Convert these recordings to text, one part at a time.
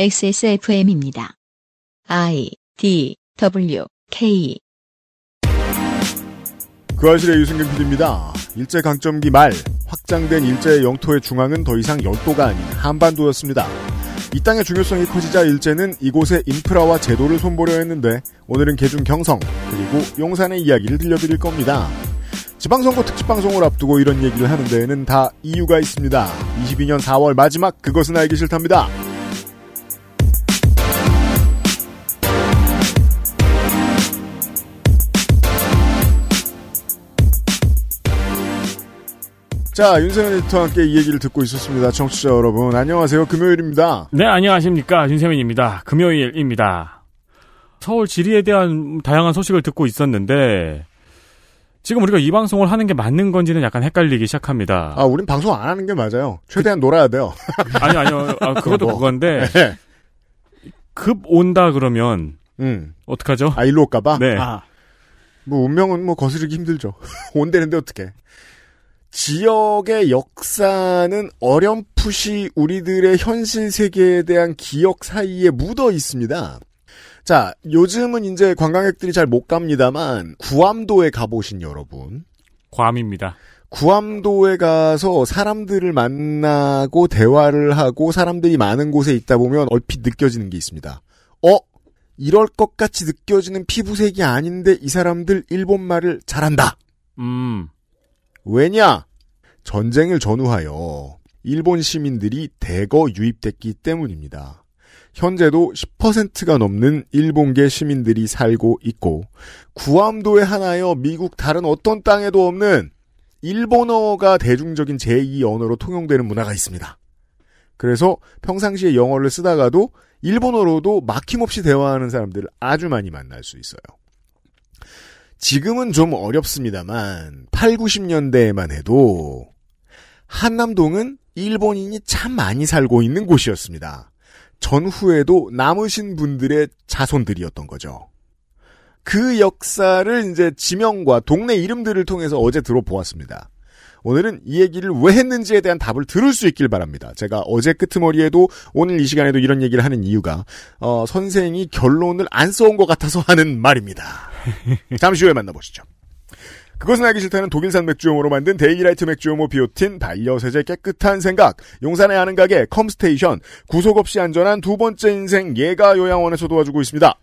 XSFM입니다. I D W K 그 아실의 유승균 PD입니다. 일제 강점기 말 확장된 일제의 영토의 중앙은 더 이상 열도가 아닌 한반도였습니다. 이 땅의 중요성이 커지자 일제는 이곳의 인프라와 제도를 손보려 했는데 오늘은 개중 경성 그리고 용산의 이야기를 들려드릴 겁니다. 지방선거 특집방송을 앞두고 이런 얘기를 하는 데에는 다 이유가 있습니다. 22년 4월 마지막 그것은 알기 싫답니다. 자, 윤세민 에디터와 함께 이 얘기를 듣고 있었습니다. 청취자 여러분, 안녕하세요. 금요일입니다. 네, 안녕하십니까. 윤세민입니다. 금요일입니다. 서울 지리에 대한 다양한 소식을 듣고 있었는데, 지금 우리가 이 방송을 하는 게 맞는 건지는 약간 헷갈리기 시작합니다. 아, 우린 방송 안 하는 게 맞아요. 최대한 놀아야 돼요. 아니, 아니요. 아, 그것도 뭐. 그건데, 네. 급 온다 그러면, 음. 어떡하죠? 아, 일로 올까봐? 네. 뭐, 운명은 뭐 거스르기 힘들죠. 온대는데 어떡해. 지역의 역사는 어렴풋이 우리들의 현실 세계에 대한 기억 사이에 묻어 있습니다. 자, 요즘은 이제 관광객들이 잘 못 갑니다만, 구암도에 가보신 여러분. 괌입니다. 구암도에 가서 사람들을 만나고 대화를 하고 사람들이 많은 곳에 있다 보면 얼핏 느껴지는 게 있습니다. 어? 이럴 것 같이 느껴지는 피부색이 아닌데 이 사람들 일본말을 잘한다. 음, 왜냐? 전쟁을 전후하여 일본 시민들이 대거 유입됐기 때문입니다. 현재도 10%가 넘는 일본계 시민들이 살고 있고 구암도에 하나여 미국 다른 어떤 땅에도 없는 일본어가 대중적인 제2 언어로 통용되는 문화가 있습니다. 그래서 평상시에 영어를 쓰다가도 일본어로도 막힘없이 대화하는 사람들을 아주 많이 만날 수 있어요. 지금은 좀 어렵습니다만 8, 90년대에만 해도 한남동은 일본인이 참 많이 살고 있는 곳이었습니다. 전후에도 남으신 분들의 자손들이었던 거죠. 그 역사를 이제 지명과 동네 이름들을 통해서 어제 들어보았습니다. 오늘은 이 얘기를 왜 했는지에 대한 답을 들을 수 있길 바랍니다. 제가 어제 끄트머리에도 오늘 이 시간에도 이런 얘기를 하는 이유가 어, 선생이 결론을 안 써온 것 같아서 하는 말입니다. 잠시 후에 만나보시죠. 그것은 알기 싫다는 독일산 맥주효모로 만든 데일리라이트 맥주효모 비오틴 반려세제 깨끗한 생각 용산에 아는 가게 컴스테이션 구속 없이 안전한 두 번째 인생 예가 요양원에서 도와주고 있습니다.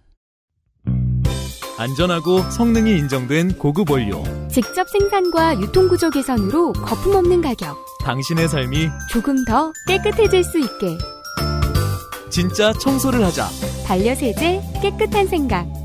안전하고 성능이 인정된 고급 원료. 직접 생산과 유통구조 개선으로 거품 없는 가격. 당신의 삶이 조금 더 깨끗해질 수 있게. 진짜 청소를 하자. 반려세제 깨끗한 생각.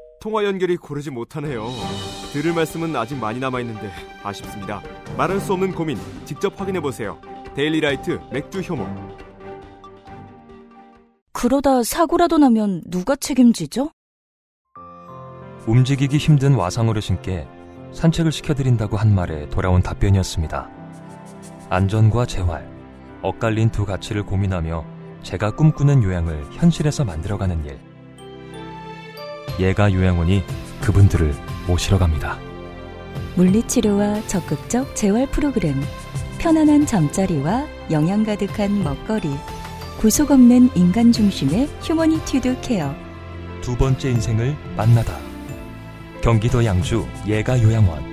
통화 연결이 고르지 못하네요. 들을 말씀은 아직 많이 남아 있는데 아쉽습니다. 말할 수 없는 고민 직접 확인해 보세요. 데일리라이트 맥주 효모. 그러다 사고라도 나면 누가 책임지죠? 움직이기 힘든 와상 어르신께 산책을 시켜드린다고 한 말에 돌아온 답변이었습니다. 안전과 재활, 엇갈린 두 가치를 고민하며 제가 꿈꾸는 요양을 현실에서 만들어가는 일. 예가 요양원이 그분들을 모시러 갑니다. 물리치료와 적극적 재활 프로그램, 편안한 잠자리와 영양 가득한 먹거리, 구속 없는 인간 중심의 휴머니튜드 케어. 두 번째 인생을 만나다. 경기도 양주 예가 요양원.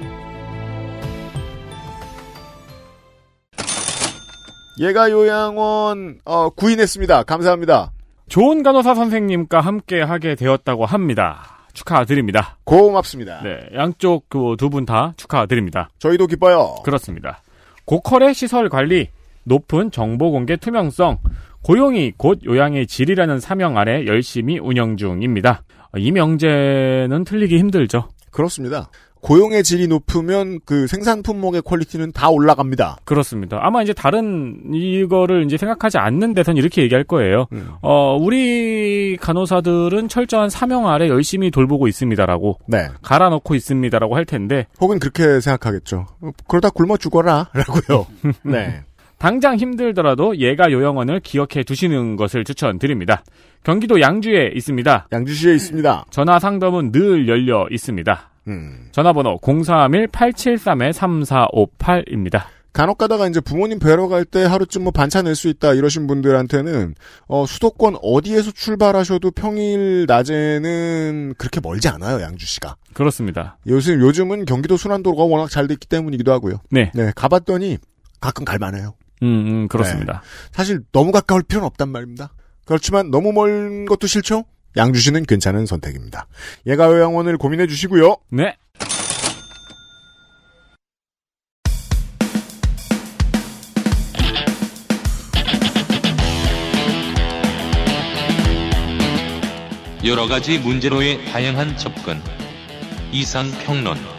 예가 요양원 어, 구인했습니다. 감사합니다. 좋은 간호사 선생님과 함께 하게 되었다고 합니다. 축하드립니다. 고맙습니다. 네, 양쪽 그 두 분 다 축하드립니다. 저희도 기뻐요. 그렇습니다. 고퀄의 시설 관리, 높은 정보 공개 투명성, 고용이 곧 요양의 질이라는 사명 아래 열심히 운영 중입니다. 이 명제는 틀리기 힘들죠. 그렇습니다. 고용의 질이 높으면 그 생산 품목의 퀄리티는 다 올라갑니다. 그렇습니다. 아마 이제 다른 이거를 이제 생각하지 않는 데선 이렇게 얘기할 거예요. 음. 어, 우리 간호사들은 철저한 사명 아래 열심히 돌보고 있습니다라고. 네. 갈아놓고 있습니다라고 할 텐데. 혹은 그렇게 생각하겠죠. 어, 그러다 굶어 죽어라. 라고요. 네. 당장 힘들더라도 예가 요양원을 기억해 두시는 것을 추천드립니다. 경기도 양주에 있습니다. 양주시에 있습니다. 전화 상담은 늘 열려 있습니다. 음. 전화번호 031-873-3458입니다. 간혹 가다가 이제 부모님 뵈러 갈 때 하루쯤 뭐 반찬 낼수 있다 이러신 분들한테는 어, 수도권 어디에서 출발하셔도 평일 낮에는 그렇게 멀지 않아요 양주시가. 그렇습니다. 요즘 요즘은 경기도 순환도로가 워낙 잘 됐기 때문이기도 하고요. 네. 네 가봤더니 가끔 갈만해요. 음, 음 그렇습니다. 사실 너무 가까울 필요는 없단 말입니다. 그렇지만 너무 먼 것도 싫죠? 양주시는 괜찮은 선택입니다. 예가 요양원을 고민해 주시고요. 네. 여러 가지 문제로의 다양한 접근. 이상 평론.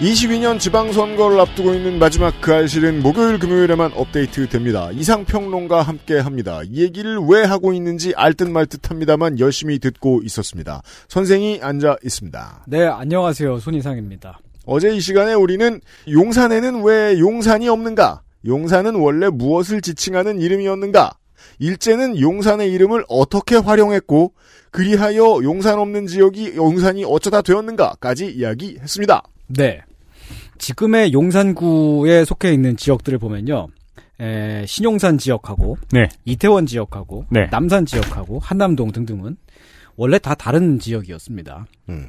(22년) 지방선거를 앞두고 있는 마지막 그 알실은 목요일 금요일에만 업데이트 됩니다 이상평론가 함께 합니다 이 얘기를 왜 하고 있는지 알 듯 말 듯 합니다만 열심히 듣고 있었습니다 선생이 앉아 있습니다 네, 안녕하세요. 손이상입니다. 어제 이 시간에 우리는 용산에는 왜 용산이 없는가? 용산은 원래 무엇을 지칭하는 이름이었는가? 일제는 용산의 이름을 어떻게 활용했고 그리하여 용산 없는 지역이 용산이 어쩌다 되었는가까지 이야기했습니다. 네. 지금의 용산구에 속해 있는 지역들을 보면요. 에, 신용산 지역하고 네. 이태원 지역하고 네. 남산 지역하고 한남동 등등은 원래 다 다른 지역이었습니다. 음.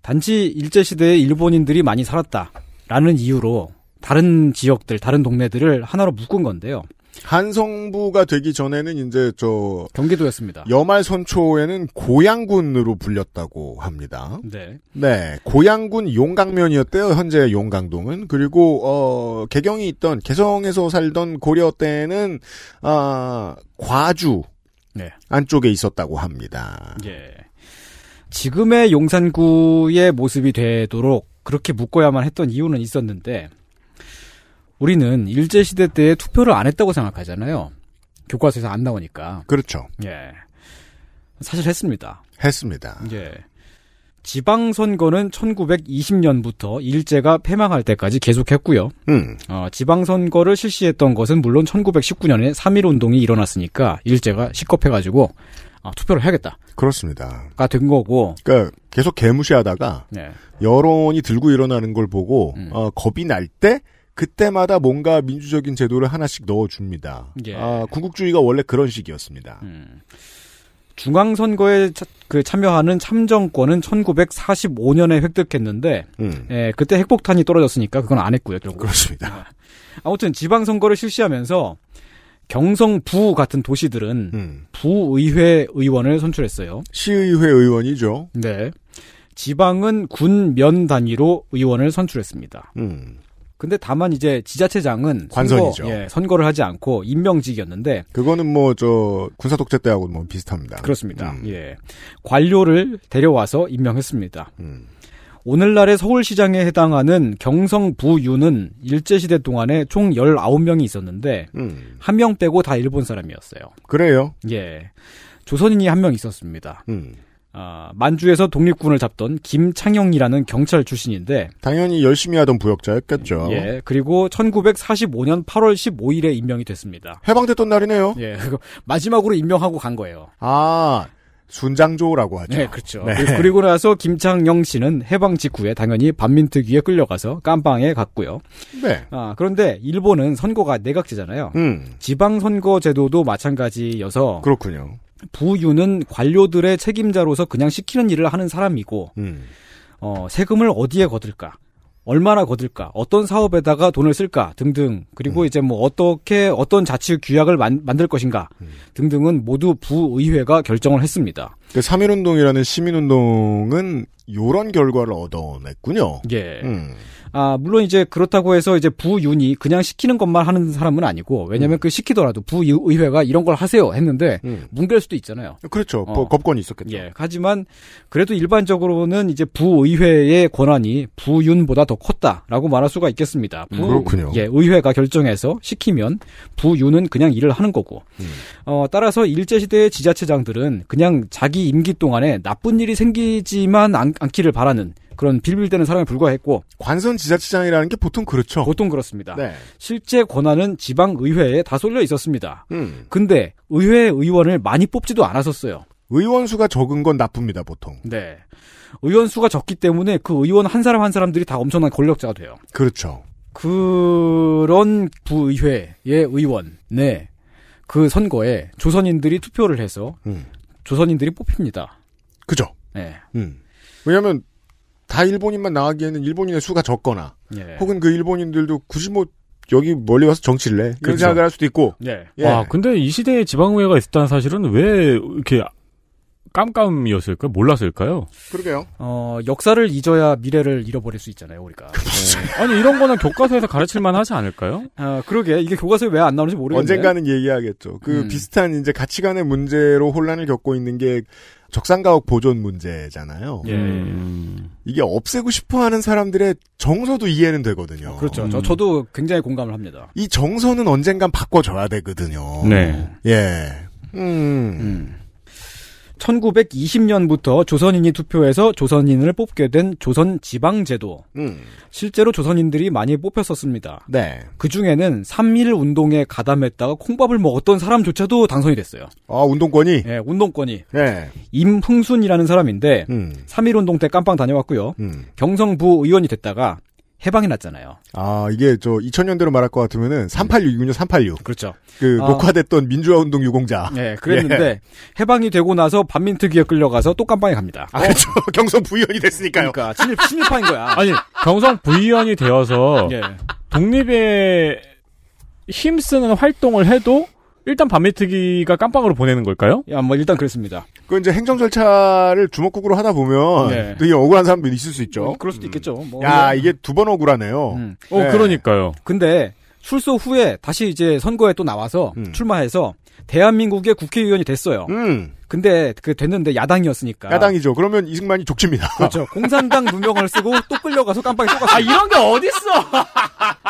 단지 일제 시대에 일본인들이 많이 살았다라는 이유로 다른 지역들, 다른 동네들을 하나로 묶은 건데요. 한성부가 되기 전에는 이제 저 경기도였습니다. 여말 선초에는 고양군으로 불렸다고 합니다. 네. 네, 고양군 용강면이었대요. 현재 용강동은 그리고 어 개경이 있던 개성에서 살던 고려 때는 아 과주 네. 안쪽에 있었다고 합니다. 예. 지금의 용산구의 모습이 되도록 그렇게 묶어야만 했던 이유는 있었는데 우리는 일제 시대 때 투표를 안 했다고 생각하잖아요. 교과서에서 안 나오니까. 그렇죠. 예. 사실 했습니다. 했습니다. 예. 지방선거는 1920년부터 일제가 패망할 때까지 계속했고요. 음. 어, 지방선거를 실시했던 것은 물론 1919년에 3.1운동이 일어났으니까 일제가 시겁해가지고 어, 투표를 해야겠다. 그렇습니다. 가된 거고. 그러니까 계속 개무시하다가 네. 여론이 들고 일어나는 걸 보고 음. 어, 겁이 날 때 그때마다 뭔가 민주적인 제도를 하나씩 넣어줍니다. 예. 아, 군국주의가 원래 그런 식이었습니다. 음. 중앙선거에 차- 그 참여하는 참정권은 1945년에 획득했는데, 음. 예, 그때 핵폭탄이 떨어졌으니까 그건 안 했고요, 결국. 그렇습니다. 아무튼 지방선거를 실시하면서 경성부 같은 도시들은 음. 부의회 의원을 선출했어요. 시의회 의원이죠. 네. 지방은 군면 단위로 의원을 선출했습니다. 음. 근데 다만 이제 지자체장은 관선이죠. 선거, 예, 선거를 하지 않고 임명직이었는데 그거는 뭐 저 군사 독재 때하고 뭐 비슷합니다. 그렇습니다. 음. 예. 관료를 데려와서 임명했습니다. 음. 오늘날의 서울시장에 해당하는 경성부유는 일제시대 동안에 총 19명이 있었는데, 음. 한명 빼고 다 일본 사람이었어요. 그래요. 예. 조선인이 한 명 있었습니다. 음. 아, 만주에서 독립군을 잡던 김창영이라는 경찰 출신인데, 당연히 열심히 하던 부역자였겠죠. 예. 그리고 1945년 8월 15일에 임명이 됐습니다. 해방됐던 날이네요. 예. 마지막으로 임명하고 간 거예요. 아 순장조라고 하죠. 네, 그렇죠. 네. 그리고- 나서 김창영 씨는 해방 직후에 당연히 반민특위에 끌려가서 깜빵에 갔고요. 네. 아, 그런데 일본은 선거가 내각제잖아요. 음. 지방선거 제도도 마찬가지여서 그렇군요. 부유는 관료들의 책임자로서 그냥 시키는 일을 하는 사람이고 음. 어, 세금을 어디에 거둘까? 얼마나 거둘까? 어떤 사업에다가 돈을 쓸까? 등등. 그리고 이제 뭐 어떻게 어떤 자치 규약을 만, 만들 것인가? 등등은 모두 부의회가 결정을 했습니다. 그 3.1운동이라는 시민운동은 요런 결과를 얻어냈군요. 예. 음. 아, 물론 이제 그렇다고 해서 이제 부윤이 그냥 시키는 것만 하는 사람은 아니고, 왜냐면 그 시키더라도 부의회가 이런 걸 하세요 했는데, 음. 뭉갤 수도 있잖아요. 그렇죠. 어. 뭐 겁권이 있었겠죠. 예. 하지만, 그래도 일반적으로는 이제 부의회의 권한이 부윤보다 더 컸다라고 말할 수가 있겠습니다. 부, 음, 그렇군요. 예, 의회가 결정해서 시키면 부윤은 그냥 일을 하는 거고, 음. 어, 따라서 일제시대의 지자체장들은 그냥 자기 임기 동안에 나쁜 일이 생기지만 않, 않기를 바라는 그런 빌빌대는 사람에 불과했고 관선 지자체장이라는 게 보통 그렇죠. 보통 그렇습니다. 네. 실제 권한은 지방 의회에 다 쏠려 있었습니다. 음. 근데 의회 의원을 많이 뽑지도 않았었어요. 의원 수가 적은 건 나쁩니다, 보통. 네. 의원 수가 적기 때문에 그 의원 한 사람 한 사람들이 다 엄청난 권력자가 돼요. 그렇죠. 그런 부의회의 의원, 네. 그 선거에 조선인들이 투표를 해서 음. 조선인들이 뽑힙니다. 그죠. 네. 음. 왜냐하면 다 일본인만 나가기에는 일본인의 수가 적거나 예. 혹은 그 일본인들도 굳이 뭐 여기 멀리 와서 정치를 해 이런 그렇죠. 생각을 할 수도 있고 예. 예. 와, 근데 이 시대에 지방의회가 있었다는 사실은 왜 이렇게 깜깜이었을까요? 몰랐을까요? 그러게요. 어, 역사를 잊어야 미래를 잃어버릴 수 있잖아요, 우리가. 아니, 이런 거는 교과서에서 가르칠만 하지 않을까요? 아, 그러게. 이게 교과서에 왜 안 나오는지 모르겠네. 언젠가는 얘기하겠죠. 그 음. 비슷한 이제 가치관의 문제로 혼란을 겪고 있는 게 적산가옥 보존 문제잖아요. 예. 음. 이게 없애고 싶어 하는 사람들의 정서도 이해는 되거든요. 그렇죠. 음. 저, 저도 굉장히 공감을 합니다. 이 정서는 언젠간 바꿔줘야 되거든요. 네. 예. 음. 음. 1920년부터 조선인이 투표해서 조선인을 뽑게 된 조선 지방제도. 음. 실제로 조선인들이 많이 뽑혔었습니다. 네. 그 중에는 3.1 운동에 가담했다가 콩밥을 먹었던 사람조차도 당선이 됐어요. 아, 운동권이? 예, 운동권이. 네. 임흥순이라는 사람인데, 음. 3.1 운동 때 깜빵 다녀왔고요. 음. 경성부 의원이 됐다가 해방이 났잖아요. 아, 이게 저 2000년대로 말할 것 같으면은 386이군요, 386. 그렇죠. 그 아. 녹화됐던 민주화 운동 유공자. 예, 그랬는데 해방이 되고 나서 반민특위에 끌려가서 또 깜빵에 갑니다. 아, 그렇죠. 경선 부의원이 됐으니까요. 그러니까 친일 친일파인 거야. 아니, 경성 부의원이 되어서 예. 독립에 힘쓰는 활동을 해도 일단 반미특위가 깜빵으로 보내는 걸까요? 야, 뭐 일단 그렇습니다. 그 이제 행정 절차를 주먹국으로 하다 보면 네. 되게 억울한 사람들이 있을 수 있죠. 뭐 그럴 수도 있겠죠. 뭐 야, 이게 두 번 억울하네요. 음. 어, 네. 그러니까요. 근데 출소 후에 다시 이제 선거에 또 나와서 음. 출마해서 대한민국의 국회의원이 됐어요. 음. 근데 그 됐는데 야당이었으니까. 야당이죠. 그러면 이승만이 족칩니다. 그렇죠. 공산당 누명을 쓰고 또 끌려가서 깜빵에 또 갔어요. 아, 이런 게 어딨어!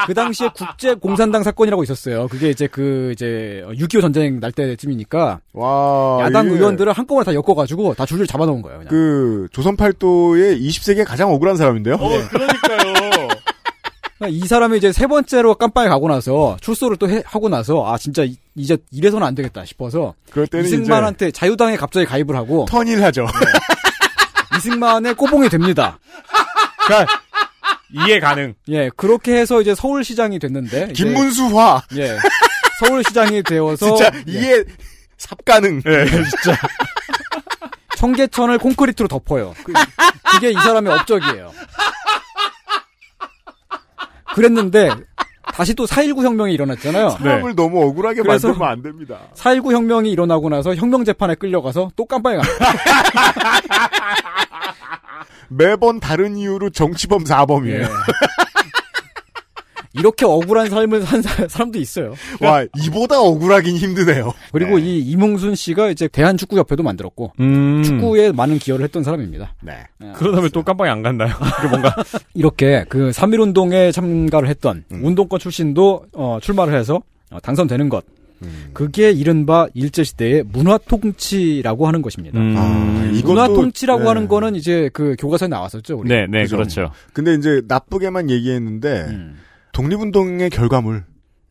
그 당시에 국제 공산당 사건이라고 있었어요. 그게 이제 그 이제 6.25 전쟁 날 때쯤이니까 와. 야당 이게 의원들을 한꺼번에 다 엮어가지고 다 줄줄 잡아놓은 거예요. 그냥. 그 조선팔도의 20세기에 가장 억울한 사람인데요. 어, 그러니까요. 그러니까 이 사람이 이제 세 번째로 깜빵에 가고 나서 출소를 또 해- 하고 나서 아 진짜 이- 이제 이래서는 안 되겠다 싶어서 그럴 때는 이승만한테 자유당에 갑자기 가입을 하고 이제 턴일 하죠. 이승만의 꼬봉이 됩니다. 그러니까 이해 가능. 예 그렇게 해서 이제 서울시장이 됐는데 김문수화. 예 서울시장이 되어서 진짜 예, 이해 삽가능. 네, 진짜. 청계천을 콘크리트로 덮어요. 그, 그게 이 사람의 업적이에요. 그랬는데 다시 또 4.19 혁명이 일어났잖아요. 사람을 너무 억울하게 만들면 안 됩니다. 4.19 혁명이 일어나고 나서 혁명 재판에 끌려가서 또 깜빵에 갑니다. 매번 다른 이유로 정치범 사범이에요. 예. 이렇게 억울한 삶을 산 사- 사람도 있어요. 와, 이보다 억울하긴 힘드네요. 그리고 이 이몽순 씨가 이제 대한축구협회도 만들었고 음. 축구에 많은 기여를 했던 사람입니다. 네. 그러다 보면 또 깜빵에 안 간다요. 그게 뭔가. 이렇게 그 3.1 운동에 참가를 했던 음. 운동권 출신도 어, 출마를 해서 어, 당선되는 것. 음. 그게 이른바 일제시대의 문화통치라고 하는 것입니다. 음. 아, 이것도- 문화통치라고 네. 하는 거는 이제 그 교과서에 나왔었죠. 우리. 네, 네, 그죠. 그렇죠. 근데 이제 나쁘게만 얘기했는데 음. 독립운동의 결과물의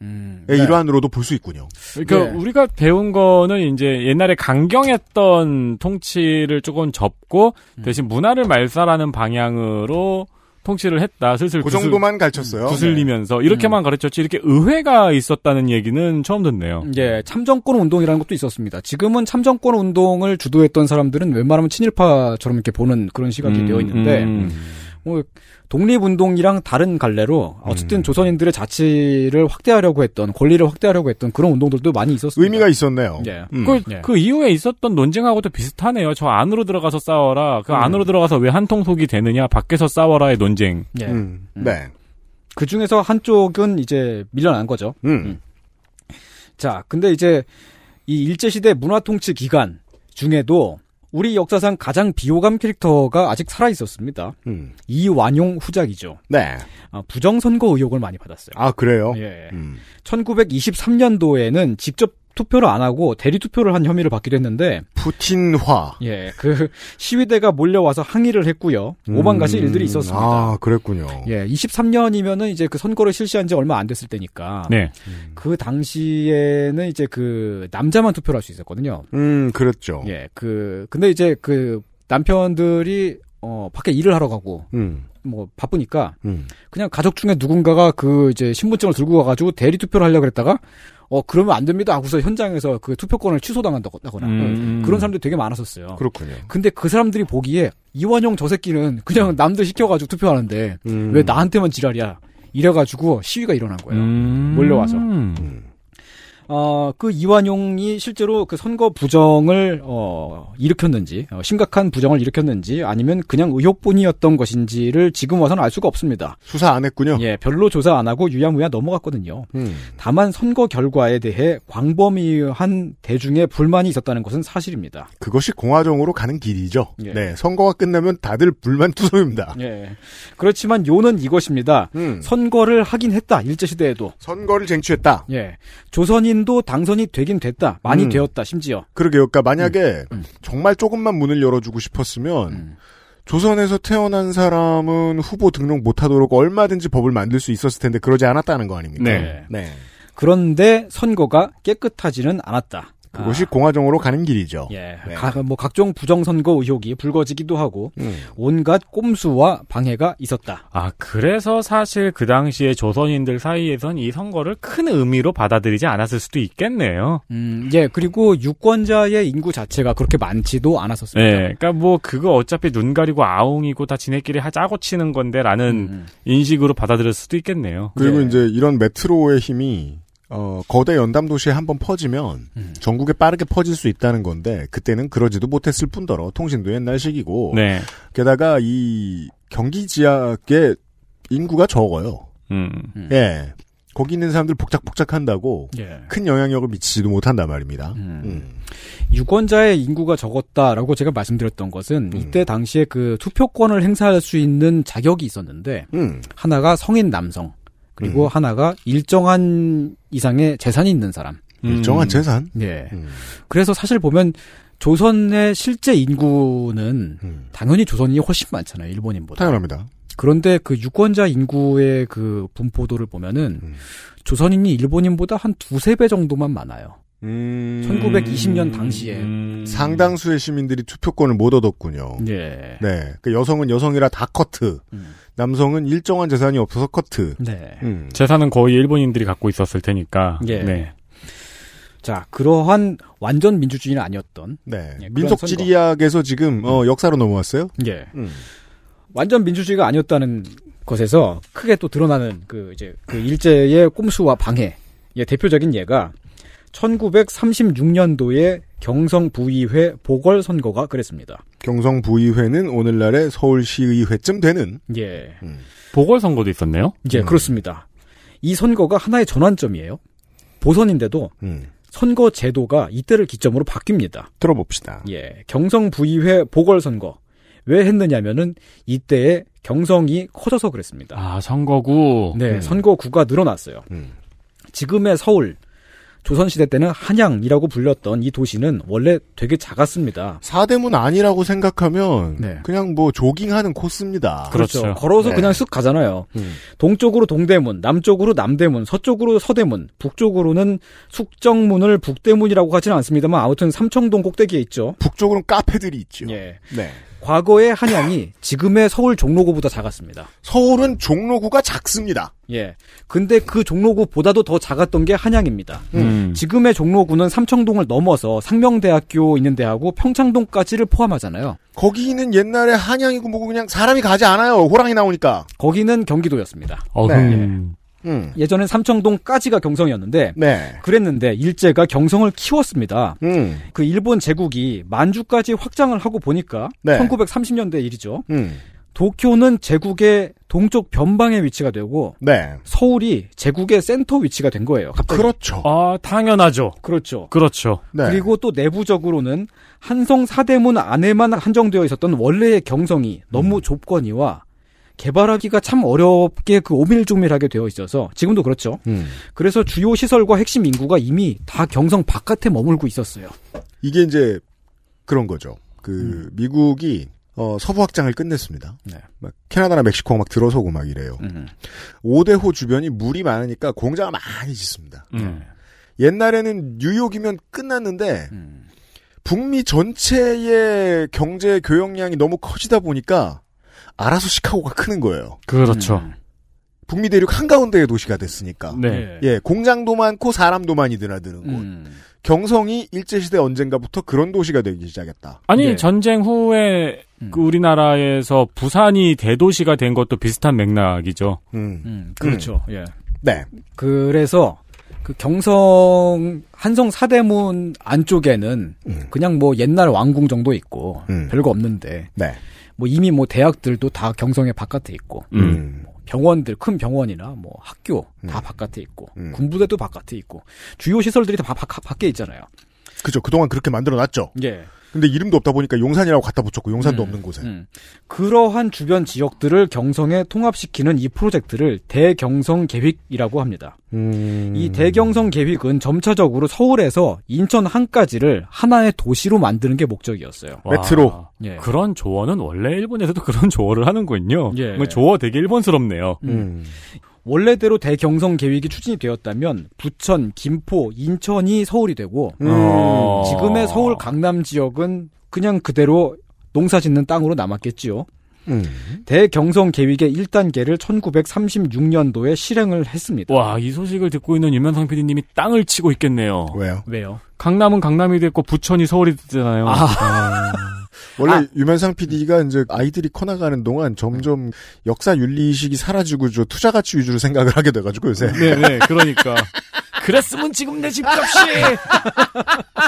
음. 일환으로도 볼 수 있군요. 그러니까 네. 우리가 배운 거는 이제 옛날에 강경했던 통치를 조금 접고 음. 대신 문화를 말살하는 방향으로 통치를 했다. 슬슬 그 구슬- 정도만 가르쳤어요. 구슬리면서 이렇게만 가르쳤지 이렇게 의회가 있었다는 얘기는 처음 듣네요. 예, 참정권 운동이라는 것도 있었습니다. 지금은 참정권 운동을 주도했던 사람들은 웬만하면 친일파처럼 이렇게 보는 그런 시각이 음, 되어 있는데 음. 뭐 독립운동이랑 다른 갈래로 어쨌든 음. 조선인들의 자치를 확대하려고 했던 권리를 확대하려고 했던 그런 운동들도 많이 있었습니다. 의미가 있었네요. 예. 음. 그, 예. 그 이후에 있었던 논쟁하고도 비슷하네요. 저 안으로 들어가서 싸워라. 그 음. 안으로 들어가서 왜 한통속이 되느냐. 밖에서 싸워라의 논쟁. 예. 음. 음. 네. 그 중에서 한쪽은 이제 밀려난 거죠. 음. 자, 근데 이제 이 일제시대 문화통치 기간 중에도 우리 역사상 가장 비호감 캐릭터가 아직 살아 있었습니다. 음. 이완용 후작이죠. 네. 아, 부정선거 의혹을 많이 받았어요. 아, 그래요? 예. 음. 1923년도에는 직접 투표를 안 하고 대리 투표를 한 혐의를 받기도 했는데 푸틴화. 예, 그 시위대가 몰려와서 항의를 했고요. 오만 가지 음. 일들이 있었습니다. 아, 그랬군요. 예, 23년이면은 이제 그 선거를 실시한 지 얼마 안 됐을 때니까. 네. 그 당시에는 이제 그 남자만 투표를 할 수 있었거든요. 음, 그랬죠. 예, 그 근데 이제 그 남편들이 어 밖에 일을 하러 가고 음. 뭐 바쁘니까 음. 그냥 가족 중에 누군가가 그 이제 신분증을 들고 가가지고 대리 투표를 하려고 그랬다가 어 그러면 안 됩니다 하고서 현장에서 그 투표권을 취소당한다거나 음. 그런 사람들이 되게 많았었어요. 그렇군요. 근데 그 사람들이 보기에 이완용 저 새끼는 그냥 남들 시켜가지고 투표하는데 음. 왜 나한테만 지랄이야 이래가지고 시위가 일어난 거예요. 음. 몰려와서. 음. 어, 그 이완용이 실제로 그 선거 부정을, 어, 일으켰는지, 어, 심각한 부정을 일으켰는지, 아니면 그냥 의혹뿐이었던 것인지를 지금 와서는 알 수가 없습니다. 수사 안 했군요. 예, 별로 조사 안 하고 유야무야 넘어갔거든요. 음. 다만 선거 결과에 대해 광범위한 대중의 불만이 있었다는 것은 사실입니다. 그것이 공화정으로 가는 길이죠. 예. 네. 선거가 끝나면 다들 불만 투성입니다. 예. 그렇지만 요는 이것입니다. 음. 선거를 하긴 했다, 일제 시대에도. 선거를 쟁취했다. 예. 조선인 도 당선이 되긴 됐다. 많이 음. 되었다, 심지어. 그러게요. 그러니까 만약에 음. 정말 조금만 문을 열어주고 싶었으면 음. 조선에서 태어난 사람은 후보 등록 못하도록 얼마든지 법을 만들 수 있었을 텐데 그러지 않았다는 거 아닙니까? 네. 네. 그런데 선거가 깨끗하지는 않았다. 그것이 아, 공화정으로 가는 길이죠. 예. 네. 가- 뭐 각종 부정선거 의혹이 불거지기도 하고 음. 온갖 꼼수와 방해가 있었다. 아, 그래서 사실 그 당시에 조선인들 사이에선 이 선거를 큰 의미로 받아들이지 않았을 수도 있겠네요. 음, 예. 그리고 유권자의 인구 자체가 그렇게 많지도 않았었습니다. 네. 그러니까 뭐 그거 어차피 눈 가리고 아웅이고 다 지네끼리 하 짜고 치는 건데라는 음, 인식으로 받아들일 수도 있겠네요. 그리고 예. 이제 이런 메트로의 힘이 어, 거대 연담 도시에 한번 퍼지면 음. 전국에 빠르게 퍼질 수 있다는 건데 그때는 그러지도 못했을 뿐더러 통신도 옛날식이고 네. 게다가 이 경기 지역의 인구가 적어요. 음. 음. 예. 거기 있는 사람들 복작복작한다고 예. 큰 영향력을 미치지도 못한단 말입니다. 음. 음. 유권자의 인구가 적었다라고 제가 말씀드렸던 것은 음. 이때 당시에 그 투표권을 행사할 수 있는 자격이 있었는데 음. 하나가 성인 남성 그리고 음. 하나가 일정한 이상의 재산이 있는 사람. 일정한 음. 재산. 예. 음. 그래서 사실 보면 조선의 실제 인구는 음. 당연히 조선이 훨씬 많잖아요, 일본인보다. 당연합니다. 그런데 그 유권자 인구의 그 분포도를 보면은 음. 조선인이 일본인보다 한 두세 배 정도만 많아요. 음. 1920년 당시에. 음. 상당수의 시민들이 투표권을 못 얻었군요. 예. 네. 그 여성은 여성이라 다 커트. 음. 남성은 일정한 재산이 없어서 커트. 네. 음. 재산은 거의 일본인들이 갖고 있었을 테니까. 예. 네. 자, 그러한 완전 민주주의는 아니었던. 네. 예, 그런 민속 지리학에서 지금 어, 역사로 넘어왔어요. 예. 음. 완전 민주주의가 아니었다는 것에서 크게 또 드러나는 그 이제 그 일제의 꼼수와 방해. 예, 대표적인 예가 1936년도에 경성 부의회 보궐선거가 그랬습니다. 경성 부의회는 오늘날의 서울시의회쯤 되는. 예. 음. 보궐선거도 있었네요. 예, 음. 그렇습니다. 이 선거가 하나의 전환점이에요. 보선인데도 음. 선거 제도가 이때를 기점으로 바뀝니다. 들어봅시다. 예, 경성 부의회 보궐선거. 왜 했느냐면은 이때에 경성이 커져서 그랬습니다. 아, 선거구. 네, 음. 선거구가 늘어났어요. 음. 지금의 서울, 조선시대 때는 한양이라고 불렸던 이 도시는 원래 되게 작았습니다. 사대문 아니라고 생각하면 네. 그냥 뭐 조깅하는 코스입니다. 그렇죠. 걸어서 네. 그냥 쓱 가잖아요. 음. 동쪽으로 동대문, 남쪽으로 남대문, 서쪽으로 서대문, 북쪽으로는 숙정문을 북대문이라고 하지는 않습니다만 아무튼 삼청동 꼭대기에 있죠. 북쪽으로는 카페들이 있죠. 예. 네. 과거의 한양이 지금의 서울 종로구보다 작았습니다. 서울은 종로구가 작습니다. 예. 근데 그 종로구보다도 더 작았던 게 한양입니다. 음. 지금의 종로구는 삼청동을 넘어서 상명대학교 있는 데하고 평창동까지를 포함하잖아요. 거기는 옛날에 한양이고 뭐고 그냥 사람이 가지 않아요. 호랑이 나오니까. 거기는 경기도였습니다. 어흥. 음. 예전엔 삼청동까지가 경성이었는데 네. 그랬는데 일제가 경성을 키웠습니다. 음. 그 일본 제국이 만주까지 확장을 하고 보니까 네. 1930년대 일이죠. 음. 도쿄는 제국의 동쪽 변방에 위치가 되고 네. 서울이 제국의 센터 위치가 된 거예요. 갑자기. 그렇죠. 아, 당연하죠. 그렇죠. 그렇죠. 네. 그리고 또 내부적으로는 한성 사대문 안에만 한정되어 있었던 원래의 경성이 너무 음. 좁거니와 개발하기가 참 어렵게 그 오밀조밀하게 되어 있어서 지금도 그렇죠. 음. 그래서 주요 시설과 핵심 인구가 이미 다 경성 바깥에 머물고 있었어요. 이게 이제 그런 거죠. 그 미국이 어, 서부 확장을 끝냈습니다. 네. 막 캐나다나 멕시코 막 들어서고 막 이래요. 음. 오대호 주변이 물이 많으니까 공장을 많이 짓습니다. 음. 옛날에는 뉴욕이면 끝났는데 음. 북미 전체의 경제 교역량이 너무 커지다 보니까 알아서 시카고가 크는 거예요. 그렇죠. 음. 북미 대륙 한가운데의 도시가 됐으니까. 네. 예, 공장도 많고 사람도 많이 드나드는 곳. 음. 경성이 일제시대 언젠가부터 그런 도시가 되기 시작했다. 아니 네. 전쟁 후에 음. 그 우리나라에서 부산이 대도시가 된 것도 비슷한 맥락이죠. 음. 음, 그렇죠. 예. 네. 그래서 그 경성 한성 사대문 안쪽에는 음. 그냥 뭐 옛날 왕궁 정도 있고 음. 별거 없는데 네. 뭐 이미 뭐 대학들도 다 경성의 바깥에 있고 음. 병원들 큰 병원이나 뭐 학교 다 음. 바깥에 있고 음. 군부대도 바깥에 있고 주요 시설들이 다 바, 바, 밖에 있잖아요. 그죠. 그동안 그렇게 만들어 놨죠. 예. 근데 이름도 없다 보니까 용산이라고 갖다 붙였고 용산도 음, 없는 곳에. 음. 그러한 주변 지역들을 경성에 통합시키는 이 프로젝트를 대경성 계획이라고 합니다. 음. 이 대경성 계획은 점차적으로 서울에서 인천 한까지를 하나의 도시로 만드는 게 목적이었어요. 와, 메트로. 예. 그런 조어는 원래 일본에서도 그런 조어를 하는군요. 예. 뭐 조어 되게 일본스럽네요. 음. 원래대로 대경성 계획이 추진이 되었다면 부천, 김포, 인천이 서울이 되고 음. 어. 지금의 서울 강남 지역은 그냥 그대로 농사 짓는 땅으로 남았겠지요. 음. 대경성 계획의 1단계를 1936년도에 실행을 했습니다. 와, 이 소식을 듣고 있는 유면상 PD님이 땅을 치고 있겠네요. 왜요? 왜요? 강남은 강남이 됐고 부천이 서울이 됐잖아요. 아. 원래 아. 유면상 PD가 이제 아이들이 커나가는 동안 점점 역사 윤리 의식이 사라지고 저 투자 가치 위주로 생각을 하게 돼가지고 요새. 네네, 그러니까. 그랬으면 지금 내 집 값이!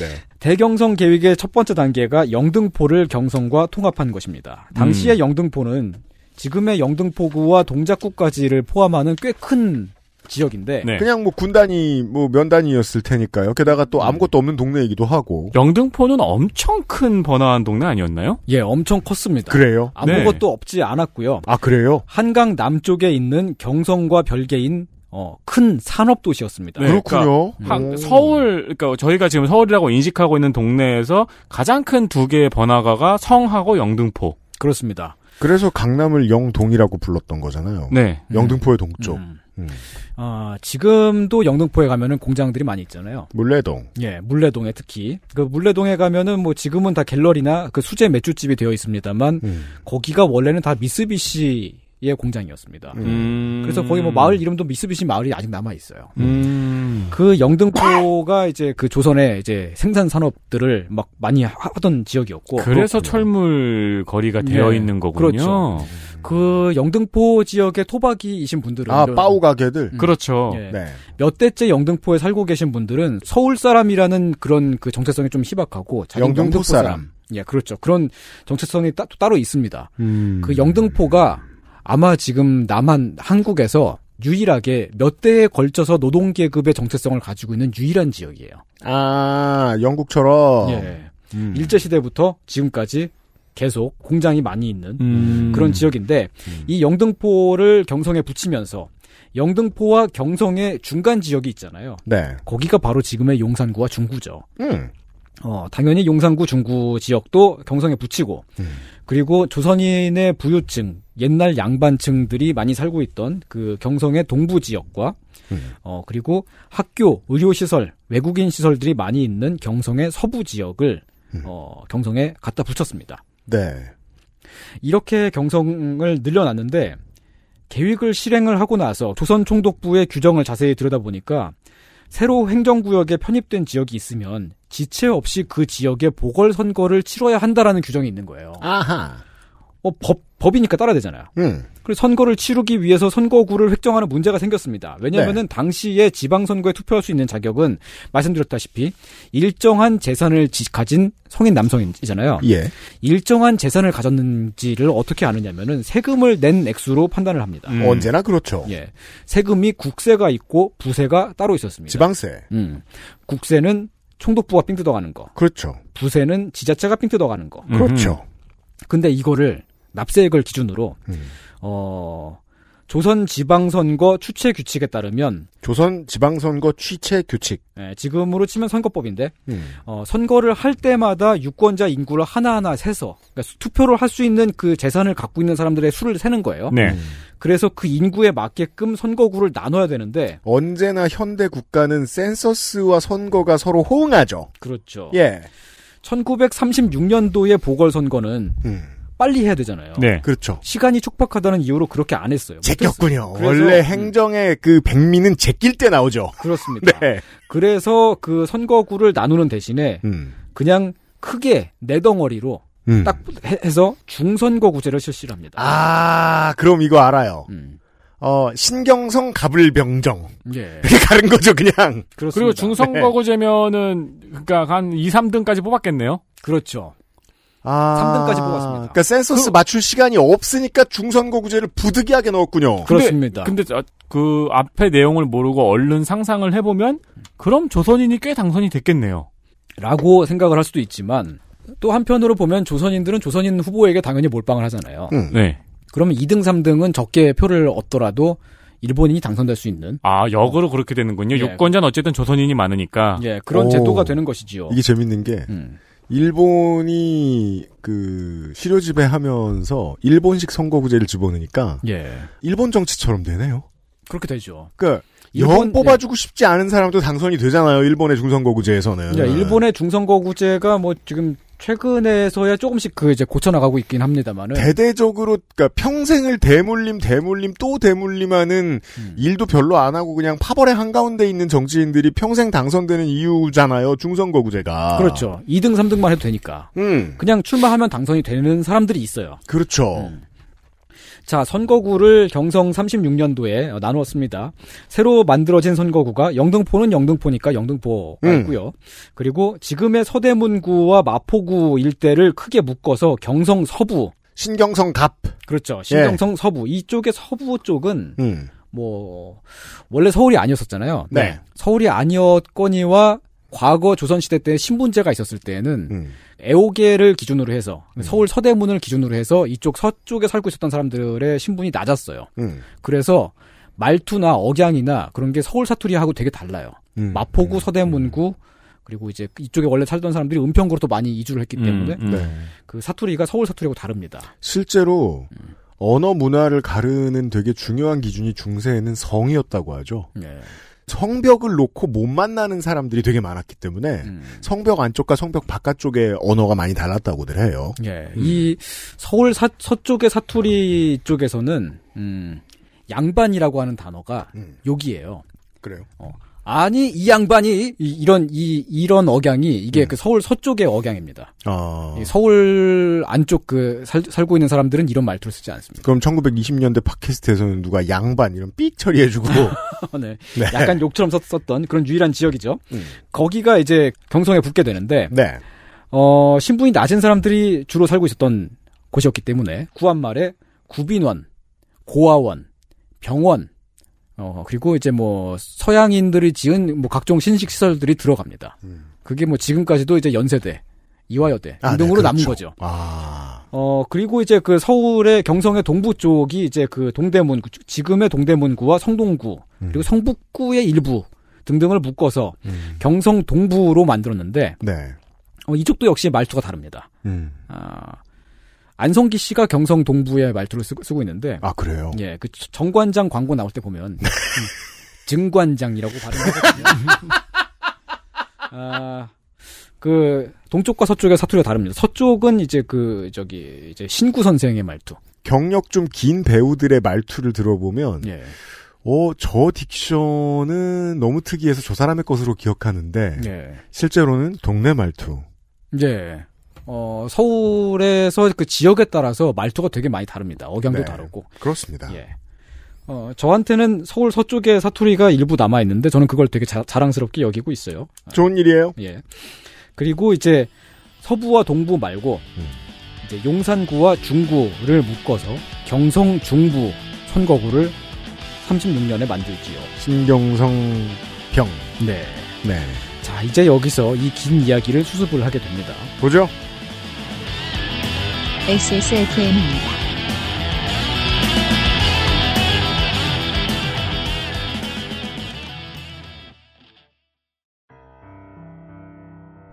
네. 대경성 계획의 첫 번째 단계가 영등포를 경성과 통합한 것입니다. 당시의 음. 영등포는 지금의 영등포구와 동작구까지를 포함하는 꽤 큰 지역인데 네. 그냥 뭐 군단이 뭐 면단이었을 테니까요. 게다가 또 아무것도 없는 동네이기도 하고. 영등포는 엄청 큰 번화한 동네 아니었나요? 예, 엄청 컸습니다. 그래요? 아무것도 없지 않았고요. 아 그래요? 한강 남쪽에 있는 경성과 별개인 어, 큰 산업 도시였습니다. 네, 그렇군요. 그러니까. 서울, 그러니까 저희가 지금 서울이라고 인식하고 있는 동네에서 가장 큰 두 개의 번화가가 성하고 영등포. 그렇습니다. 그래서 강남을 영동이라고 불렀던 거잖아요. 네. 영등포의 동쪽. 음. 음. 아, 지금도 영등포에 가면은 공장들이 많이 있잖아요. 물레동. 예, 물레동에 특히. 그 물레동에 가면은 뭐 지금은 다 갤러리나 그 수제 맥주집이 되어 있습니다만 음. 거기가 원래는 다 미쓰비시 의 공장이었습니다. 음. 그래서 거기 뭐 마을 이름도 미쓰비시 마을이 아직 남아 있어요. 음. 그 영등포가 이제 그 조선의 이제 생산 산업들을 막 많이 하- 하던 지역이었고 그래서 그렇군요. 철물 거리가 네, 되어 있는 거군요. 그렇죠. 그 영등포 지역의 토박이이신 분들은 아 빠우 가게들. 음. 그렇죠. 예. 네. 몇 대째 영등포에 살고 계신 분들은 서울 사람이라는 그런 그 정체성이 좀 희박하고 자기 영등포 사람. 예, 그렇죠. 그런 정체성이 따, 또 따로 있습니다. 음. 그 영등포가 아마 지금 남한 한국에서 유일하게 몇 대에 걸쳐서 노동계급의 정체성을 가지고 있는 유일한 지역이에요. 아 영국처럼. 예. 음. 일제 시대부터 지금까지 계속 공장이 많이 있는 음. 그런 지역인데 음. 이 영등포를 경성에 붙이면서 영등포와 경성의 중간 지역이 있잖아요. 네. 거기가 바로 지금의 용산구와 중구죠. 음. 어, 당연히 용산구 중구 지역도 경성에 붙이고 음. 그리고 조선인의 부유층, 옛날 양반층들이 많이 살고 있던 그 경성의 동부 지역과 음. 어, 그리고 학교, 의료시설, 외국인 시설들이 많이 있는 경성의 서부 지역을 음. 어, 경성에 갖다 붙였습니다. 네. 이렇게 경성을 늘려놨는데 계획을 실행을 하고 나서 조선 총독부의 규정을 자세히 들여다보니까 새로 행정구역에 편입된 지역이 있으면 지체 없이 그 지역에 보궐선거를 치러야 한다라는 규정이 있는 거예요. 아하. 어, 법, 법이니까 따라야 되잖아요. 음. 그래서 선거를 치르기 위해서 선거구를 획정하는 문제가 생겼습니다. 왜냐하면은 네. 당시에 지방선거에 투표할 수 있는 자격은 말씀드렸다시피 일정한 재산을 지- 가진 성인 남성이잖아요. 예. 일정한 재산을 가졌는지를 어떻게 아느냐면은 세금을 낸 액수로 판단을 합니다. 음. 언제나 그렇죠. 예. 세금이 국세가 있고 부세가 따로 있었습니다. 지방세. 음. 국세는 총독부가 삥 뜯어가는 거. 그렇죠. 부세는 지자체가 삥 뜯어가는 거. 그렇죠. 근데 이거를 납세액을 기준으로 음. 어 조선 지방선거 추체 규칙에 따르면 조선 지방선거 취체 규칙. 예, 지금으로 치면 선거법인데 음. 어, 선거를 할 때마다 유권자 인구를 하나하나 세서 그러니까 수- 투표를 할 수 있는 그 재산을 갖고 있는 사람들의 수를 세는 거예요. 네. 그래서 그 인구에 맞게끔 선거구를 나눠야 되는데 언제나 현대 국가는 센서스와 선거가 서로 호응하죠. 그렇죠. 예. 1936년도의 보궐선거는 음. 빨리 해야 되잖아요. 네. 그렇죠. 시간이 촉박하다는 이유로 그렇게 안 했어요. 제꼈군요. 원래 음. 행정의 그 백미는 제낄 때 나오죠. 그렇습니다. 네. 그래서 그 선거구를 나누는 대신에 음. 그냥 크게 네 덩어리로 음. 딱 해- 해서 중선거구제를 실시를 합니다. 아, 그럼 이거 알아요. 음. 어, 신경성 가불병정. 예. 이렇게 가른 거죠, 그냥. 그렇습니다. 그리고 중선거구제면은 그러니까 한 2, 3등까지 뽑았겠네요. 그렇죠. 아. 3등까지 뽑았습니다. 그러니까 센서스 맞출 시간이 없으니까 중선거구제를 부득이하게 넣었군요. 그렇습니다. 근데 저- 그 앞에 내용을 모르고 얼른 상상을 해보면 그럼 조선인이 꽤 당선이 됐겠네요. 라고 생각을 할 수도 있지만 또 한편으로 보면 조선인들은 조선인 후보에게 당연히 몰빵을 하잖아요. 음. 네. 그러면 2등, 3등은 적게 표를 얻더라도 일본인이 당선될 수 있는 아 역으로 그렇게 되는군요. 예. 유권자는 어쨌든 조선인이 많으니까. 예, 그런 오. 제도가 되는 것이지요. 이게 재밌는 게 음. 일본이 그 시료 지배하면서 일본식 선거구제를 집어넣으니까 예. 일본 정치처럼 되네요. 그렇게 되죠. 그러니까 영 뽑아주고 싶지 않은 사람도 당선이 되잖아요. 일본의 중선거구제에서는. 예, 일본의 중선거구제가 뭐 지금 최근에서야 조금씩 그 이제 고쳐나가고 있긴 합니다만은 대대적으로 그러니까 평생을 대물림 대물림 또 대물림하는 음. 일도 별로 안 하고 그냥 파벌의 한가운데 있는 정치인들이 평생 당선되는 이유잖아요. 중선거구제가. 그렇죠. 2등, 3등만 해도 되니까. 음. 그냥 출마하면 당선이 되는 사람들이 있어요. 그렇죠. 음. 자, 선거구를 경성 36년도에 나누었습니다. 새로 만들어진 선거구가 영등포는 영등포니까 영등포가 음. 있고요. 그리고 지금의 서대문구와 마포구 일대를 크게 묶어서 경성 서부. 신경성 갑. 그렇죠. 신경성 서부. 이쪽의 서부 쪽은 음. 뭐 원래 서울이 아니었었잖아요. 네. 서울이 아니었거니와 과거 조선시대 때 신분제가 있었을 때는 음. 애호계를 기준으로 해서 서울 서대문을 기준으로 해서 이쪽 서쪽에 살고 있었던 사람들의 신분이 낮았어요. 음. 그래서 말투나 억양이나 그런 게 서울 사투리하고 되게 달라요. 음. 마포구, 서대문구 그리고 이제 이쪽에 원래 살던 사람들이 은평구로 또 많이 이주를 했기 때문에 음, 음. 네. 그 사투리가 서울 사투리하고 다릅니다. 실제로 언어 문화를 가르는 되게 중요한 기준이 중세에는 성이었다고 하죠. 네. 성벽을 놓고 못 만나는 사람들이 되게 많았기 때문에 음. 성벽 안쪽과 성벽 바깥쪽의 언어가 많이 달랐다고들 해요. 예. 이 서울 사- 서쪽의 사투리 쪽에서는 음, 양반이라고 하는 단어가 음. 욕이에요. 그래요. 아니 이 양반이 이, 런 이, 이런 억양이 음. 이게 그 서울 서쪽의 억양입니다. 아. 이 서울 안쪽 그 살, 살고 있는 사람들은 이런 말투를 쓰지 않습니다. 그럼 1920년대 팟캐스트에서는 누가 양반 이런 삑 처리해주고 네. 네. 약간 욕처럼 썼, 썼던 그런 유일한 지역이죠. 음. 거기가 이제 경성에 붙게 되는데 네. 어, 신분이 낮은 사람들이 주로 살고 있었던 곳이었기 때문에 구한말에 구빈원, 고아원, 병원, 어, 그리고 이제 뭐 서양인들이 지은 뭐 각종 신식 시설들이 들어갑니다. 음. 그게 뭐 지금까지도 이제 연세대, 이화여대 아, 등등으로 네, 남은 그렇죠. 거죠. 아. 어, 그리고 이제 그 서울의 경성의 동부 쪽이 이제 그 동대문구, 지금의 동대문구와 성동구, 그리고 성북구의 일부 등등을 묶어서 음. 경성 동부로 만들었는데, 네. 어, 이쪽도 역시 말투가 다릅니다. 음. 아, 안성기 씨가 경성 동부의 말투를 쓰고, 쓰고 있는데, 아 그래요. 예, 그 정관장 광고 나올 때 보면, 음, 증관장이라고 발음하거든요. 아, 그, 동쪽과 서쪽의 사투리가 다릅니다. 서쪽은 이제 그, 저기, 이제 신구 선생의 말투. 경력 좀 긴 배우들의 말투를 들어보면 예. 어, 저 딕션은 너무 특이해서 저 사람의 것으로 기억하는데 네. 실제로는 동네 말투. 네. 어, 서울에서 그 지역에 따라서 말투가 되게 많이 다릅니다. 억양도 네. 다르고. 그렇습니다. 예. 어, 저한테는 서울 서쪽에 사투리가 일부 남아 있는데 저는 그걸 되게 자, 자랑스럽게 여기고 있어요. 좋은 일이에요. 예. 그리고 이제 서부와 동부 말고 음. 이제 용산구와 중구를 묶어서 경성 중부 선거구를 36년에 만들지요. 신경성 평. 네. 네. 자, 이제 여기서 이 긴 이야기를 수습을 하게 됩니다. 보죠. XSFM입니다.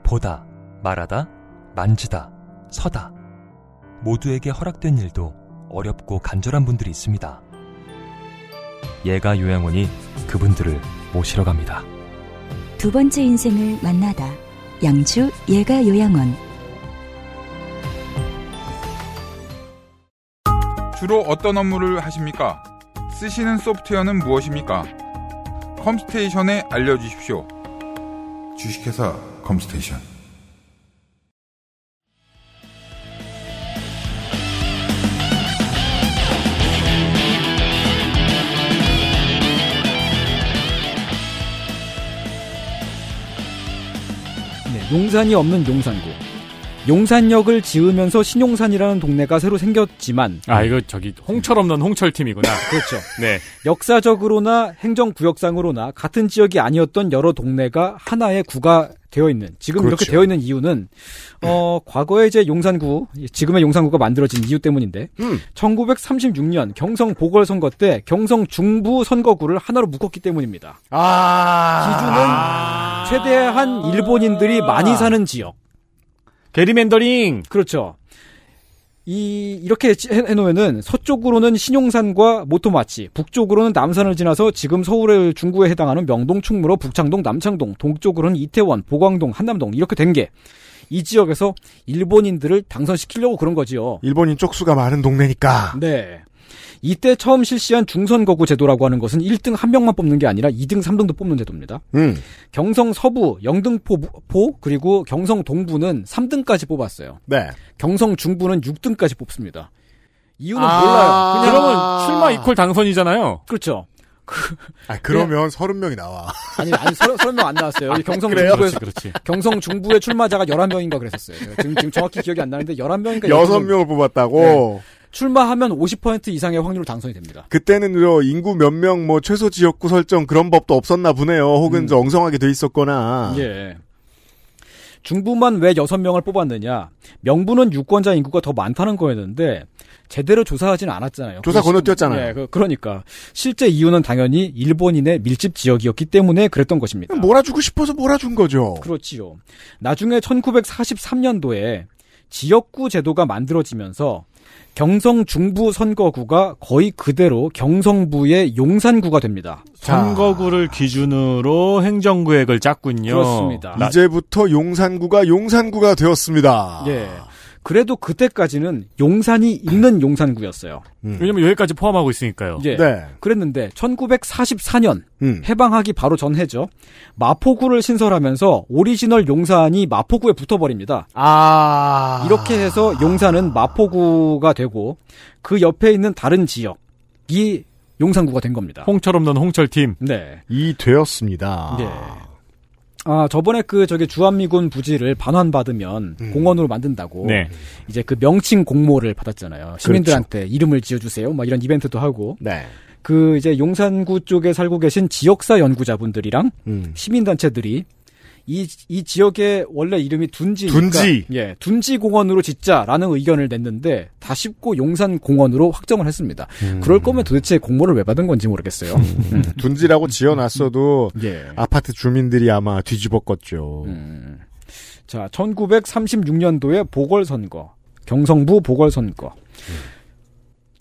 보다, 말하다, 만지다, 서다. 모두에게 허락된 일도 어렵고 간절한 분들이 있습니다. 예가 요양원이 그분들을 모시러 갑니다. 두 번째 인생을 만나다. 양주 예가 요양원. 주로 어떤 업무를 하십니까? 쓰시는 소프트웨어는 무엇입니까? 컴스테이션에 알려주십시오. 주식회사 컴스테이션. 네, 용산이 없는 용산구. 용산역을 지으면서 신용산이라는 동네가 새로 생겼지만 아, 이거 저기 홍철 없는 홍철 팀이구나. 그렇죠. 네. 역사적으로나 행정구역상으로나 같은 지역이 아니었던 여러 동네가 하나의 구가 되어 있는 지금 이렇게 그렇죠. 되어 있는 이유는 어 과거에 이제 용산구 지금의 용산구가 만들어진 이유 때문인데 음. 1936년 경성 보궐선거 때 경성 중부 선거구를 하나로 묶었기 때문입니다. 아. 기준은 최대한 일본인들이 많이 사는 지역. 게리맨더링. 그렇죠. 이 이렇게 해- 해놓으면은 서쪽으로는 신용산과 모토마치, 북쪽으로는 남산을 지나서 지금 서울의 중구에 해당하는 명동, 충무로, 북창동, 남창동, 동쪽으로는 이태원, 보광동, 한남동 이렇게 된 게 이 지역에서 일본인들을 당선시키려고 그런 거지요. 일본인 쪽수가 많은 동네니까. 네. 이때 처음 실시한 중선거구 제도라고 하는 것은 1등 한 명만 뽑는 게 아니라 2등, 3등도 뽑는 제도입니다. 음. 경성 서부, 영등포 포, 그리고 경성 동부는 3등까지 뽑았어요. 네. 경성 중부는 6등까지 뽑습니다. 이유는 아, 몰라요. 그냥 그러면 출마 이퀄 당선이잖아요. 그렇죠. 아, 그러면 서른 명이 나와. 아니, 아니, 서른, 서른 명안 나왔어요. 이 경성 그래요? 중부에, 그렇지, 그렇지. 경성 중부의 출마자가 11명인가 그랬었어요. 지금, 지금 정확히 기억이 안 나는데 11명인가 여섯 명을 뽑았다고. 네. 출마하면 50% 이상의 확률로 당선이 됩니다. 그때는 저 인구 몇 명 뭐 최소 지역구 설정 그런 법도 없었나 보네요. 혹은 음. 저 엉성하게 돼 있었거나. 예. 중부만 왜 6명을 뽑았느냐? 명부는 유권자 인구가 더 많다는 거였는데 제대로 조사하지는 않았잖아요. 조사 그 건너뛰었잖아요. 예, 그, 그러니까 실제 이유는 당연히 일본인의 밀집 지역이었기 때문에 그랬던 것입니다. 몰아주고 싶어서 몰아준 거죠. 그렇지요. 나중에 1943년도에 지역구 제도가 만들어지면서 경성 중부 선거구가 거의 그대로 경성부의 용산구가 됩니다. 선거구를 기준으로 행정구획을 짰군요. 그렇습니다. 이제부터 용산구가 용산구가 되었습니다. 예. 그래도 그때까지는 용산이 있는 용산구였어요. 왜냐면 여기까지 포함하고 있으니까요. 예. 네. 그랬는데 1944년 음. 해방하기 바로 전해죠. 마포구를 신설하면서 오리지널 용산이 마포구에 붙어버립니다. 아. 이렇게 해서 용산은 마포구가 되고 그 옆에 있는 다른 지역이 용산구가 된 겁니다. 홍철 없는 홍철 팀. 네. 이 되었습니다. 네. 아, 저번에 그 저기 주한미군 부지를 반환받으면 공원으로 만든다고 네. 이제 그 명칭 공모를 받았잖아요. 시민들한테 이름을 지어주세요. 막 이런 이벤트도 하고. 네. 그 이제 용산구 쪽에 살고 계신 지역사 연구자분들이랑 음. 시민단체들이 이, 이 지역의 원래 이름이 둔지니까 둔지. 예, 둔지 공원으로 짓자라는 의견을 냈는데 다 씹고 용산 공원으로 확정을 했습니다. 음. 그럴 거면 도대체 공모를 왜 받은 건지 모르겠어요. 음. 둔지라고 지어놨어도 예. 아파트 주민들이 아마 뒤집었겠죠. 음. 자, 1936년도에 보궐선거, 경성부 보궐선거.